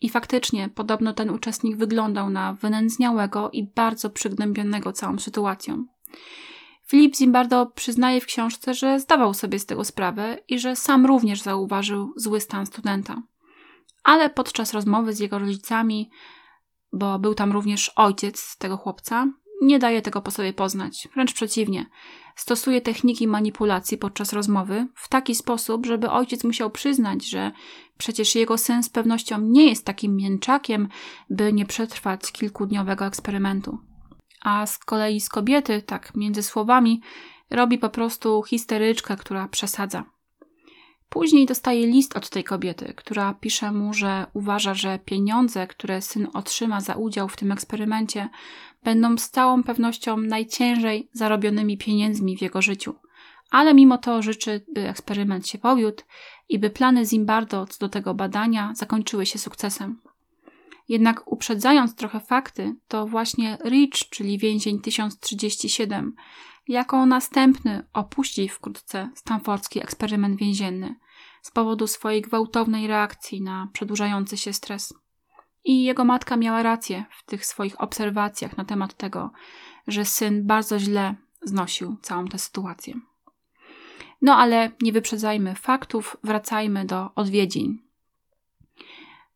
I faktycznie, podobno ten uczestnik wyglądał na wynędzniałego i bardzo przygnębionego całą sytuacją. Filip Zimbardo przyznaje w książce, że zdawał sobie z tego sprawę i że sam również zauważył zły stan studenta. Ale podczas rozmowy z jego rodzicami, bo był tam również ojciec tego chłopca, nie daje tego po sobie poznać. Wręcz przeciwnie. Stosuje techniki manipulacji podczas rozmowy w taki sposób, żeby ojciec musiał przyznać, że przecież jego syn z pewnością nie jest takim mięczakiem, by nie przetrwać kilkudniowego eksperymentu a z kolei z kobiety, tak między słowami, robi po prostu histeryczkę, która przesadza. Później dostaje list od tej kobiety, która pisze mu, że uważa, że pieniądze, które syn otrzyma za udział w tym eksperymencie, będą z całą pewnością najciężej zarobionymi pieniędzmi w jego życiu. Ale mimo to życzy, by eksperyment się powiódł i by plany Zimbardo co do tego badania zakończyły się sukcesem. Jednak uprzedzając trochę fakty, to właśnie Rich, czyli więzień 1037, jako następny opuści wkrótce stanfordzki eksperyment więzienny z powodu swojej gwałtownej reakcji na przedłużający się stres. I jego matka miała rację w tych swoich obserwacjach na temat tego, że syn bardzo źle znosił całą tę sytuację. No ale nie wyprzedzajmy faktów, wracajmy do odwiedzin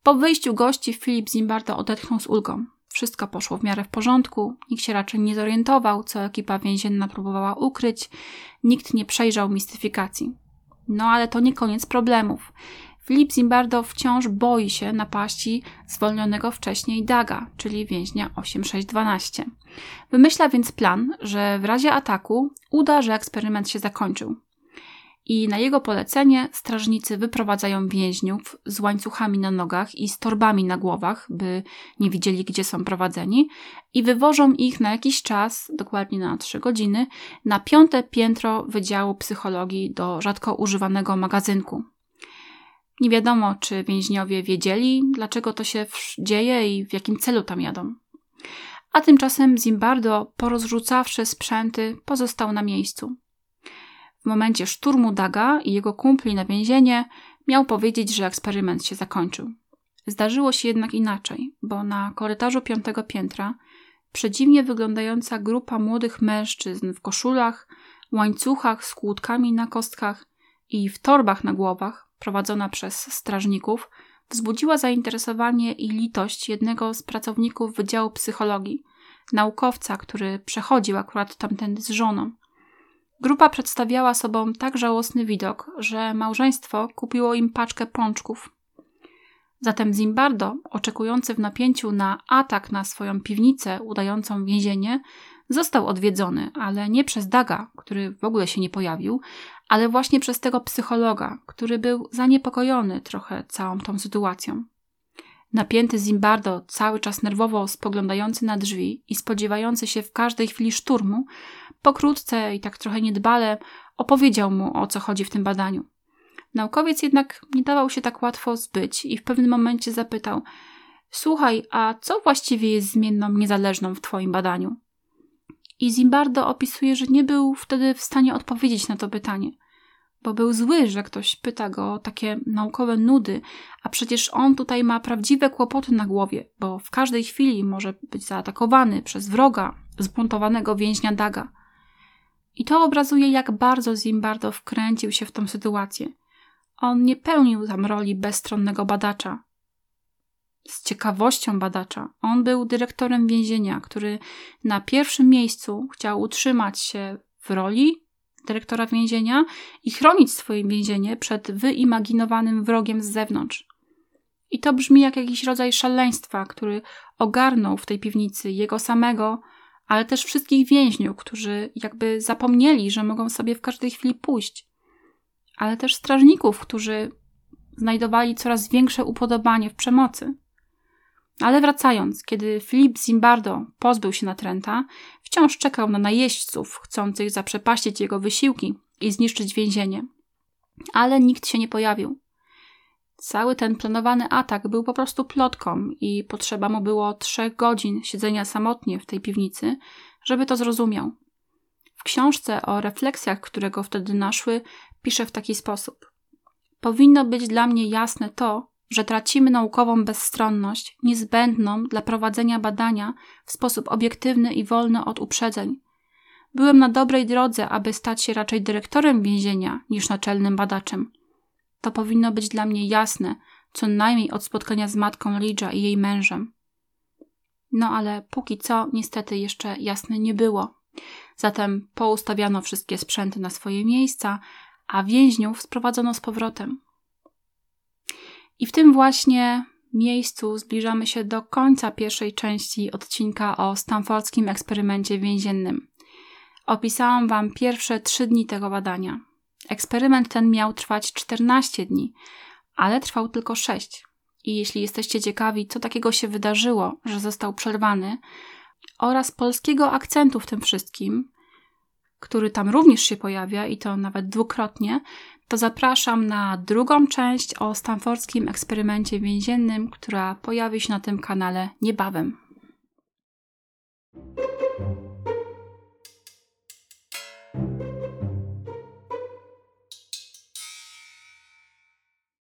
po wyjściu gości Filip Zimbardo odetchnął z ulgą. Wszystko poszło w miarę w porządku, nikt się raczej nie zorientował, co ekipa więzienna próbowała ukryć, nikt nie przejrzał mistyfikacji. No ale to nie koniec problemów. Filip Zimbardo wciąż boi się napaści zwolnionego wcześniej Daga, czyli więźnia 8612. Wymyśla więc plan, że w razie ataku uda, że eksperyment się zakończył i na jego polecenie strażnicy wyprowadzają więźniów z łańcuchami na nogach i z torbami na głowach, by nie widzieli, gdzie są prowadzeni, i wywożą ich na jakiś czas, dokładnie na 3 godziny, na piąte piętro Wydziału Psychologii do rzadko używanego magazynku. Nie wiadomo, czy więźniowie wiedzieli, dlaczego to się dzieje i w jakim celu tam jadą. A tymczasem Zimbardo, porozrzucawszy sprzęty, pozostał na miejscu. W momencie szturmu Daga i jego kumpli na więzienie miał powiedzieć, że eksperyment się zakończył. Zdarzyło się jednak inaczej, bo na korytarzu piątego piętra przedziwnie wyglądająca grupa młodych mężczyzn w koszulach, łańcuchach z kłódkami na kostkach i w torbach na głowach, prowadzona przez strażników, wzbudziła zainteresowanie i litość jednego z pracowników Wydziału Psychologii, naukowca, który przechodził akurat tamtędy z żoną. Grupa przedstawiała sobą tak żałosny widok, że małżeństwo kupiło im paczkę pączków. Zatem Zimbardo, oczekujący w napięciu na atak na swoją piwnicę udającą więzienie, został odwiedzony, ale nie przez Daga, który w ogóle się nie pojawił, ale właśnie przez tego psychologa, który był zaniepokojony trochę całą tą sytuacją. Napięty Zimbardo, cały czas nerwowo spoglądający na drzwi i spodziewający się w każdej chwili szturmu, pokrótce i tak trochę niedbale opowiedział mu o co chodzi w tym badaniu. Naukowiec jednak nie dawał się tak łatwo zbyć i w pewnym momencie zapytał: Słuchaj, a co właściwie jest zmienną niezależną w Twoim badaniu? I Zimbardo opisuje, że nie był wtedy w stanie odpowiedzieć na to pytanie, bo był zły, że ktoś pyta go o takie naukowe nudy, a przecież on tutaj ma prawdziwe kłopoty na głowie, bo w każdej chwili może być zaatakowany przez wroga, zbuntowanego więźnia Daga. I to obrazuje, jak bardzo Zimbardo wkręcił się w tą sytuację. On nie pełnił tam roli bezstronnego badacza, z ciekawością badacza. On był dyrektorem więzienia, który na pierwszym miejscu chciał utrzymać się w roli dyrektora więzienia i chronić swoje więzienie przed wyimaginowanym wrogiem z zewnątrz. I to brzmi jak jakiś rodzaj szaleństwa, który ogarnął w tej piwnicy jego samego, ale też wszystkich więźniów, którzy jakby zapomnieli, że mogą sobie w każdej chwili pójść, ale też strażników, którzy znajdowali coraz większe upodobanie w przemocy. Ale wracając, kiedy Filip Zimbardo pozbył się natręta, wciąż czekał na najeźdźców chcących zaprzepaścić jego wysiłki i zniszczyć więzienie. Ale nikt się nie pojawił. Cały ten planowany atak był po prostu plotką i potrzeba mu było trzech godzin siedzenia samotnie w tej piwnicy, żeby to zrozumiał. W książce o refleksjach, które go wtedy naszły, pisze w taki sposób. Powinno być dla mnie jasne to, że tracimy naukową bezstronność, niezbędną dla prowadzenia badania w sposób obiektywny i wolny od uprzedzeń. Byłem na dobrej drodze, aby stać się raczej dyrektorem więzienia niż naczelnym badaczem. To powinno być dla mnie jasne, co najmniej od spotkania z matką Lidża i jej mężem. No ale póki co niestety jeszcze jasne nie było. Zatem poustawiano wszystkie sprzęty na swoje miejsca, a więźniów sprowadzono z powrotem. I w tym właśnie miejscu zbliżamy się do końca pierwszej części odcinka o stanfordzkim eksperymencie więziennym. Opisałam Wam pierwsze trzy dni tego badania. Eksperyment ten miał trwać 14 dni, ale trwał tylko 6. I jeśli jesteście ciekawi, co takiego się wydarzyło, że został przerwany, oraz polskiego akcentu w tym wszystkim, który tam również się pojawia i to nawet dwukrotnie, to zapraszam na drugą część o stanfordzkim eksperymencie więziennym, która pojawi się na tym kanale niebawem.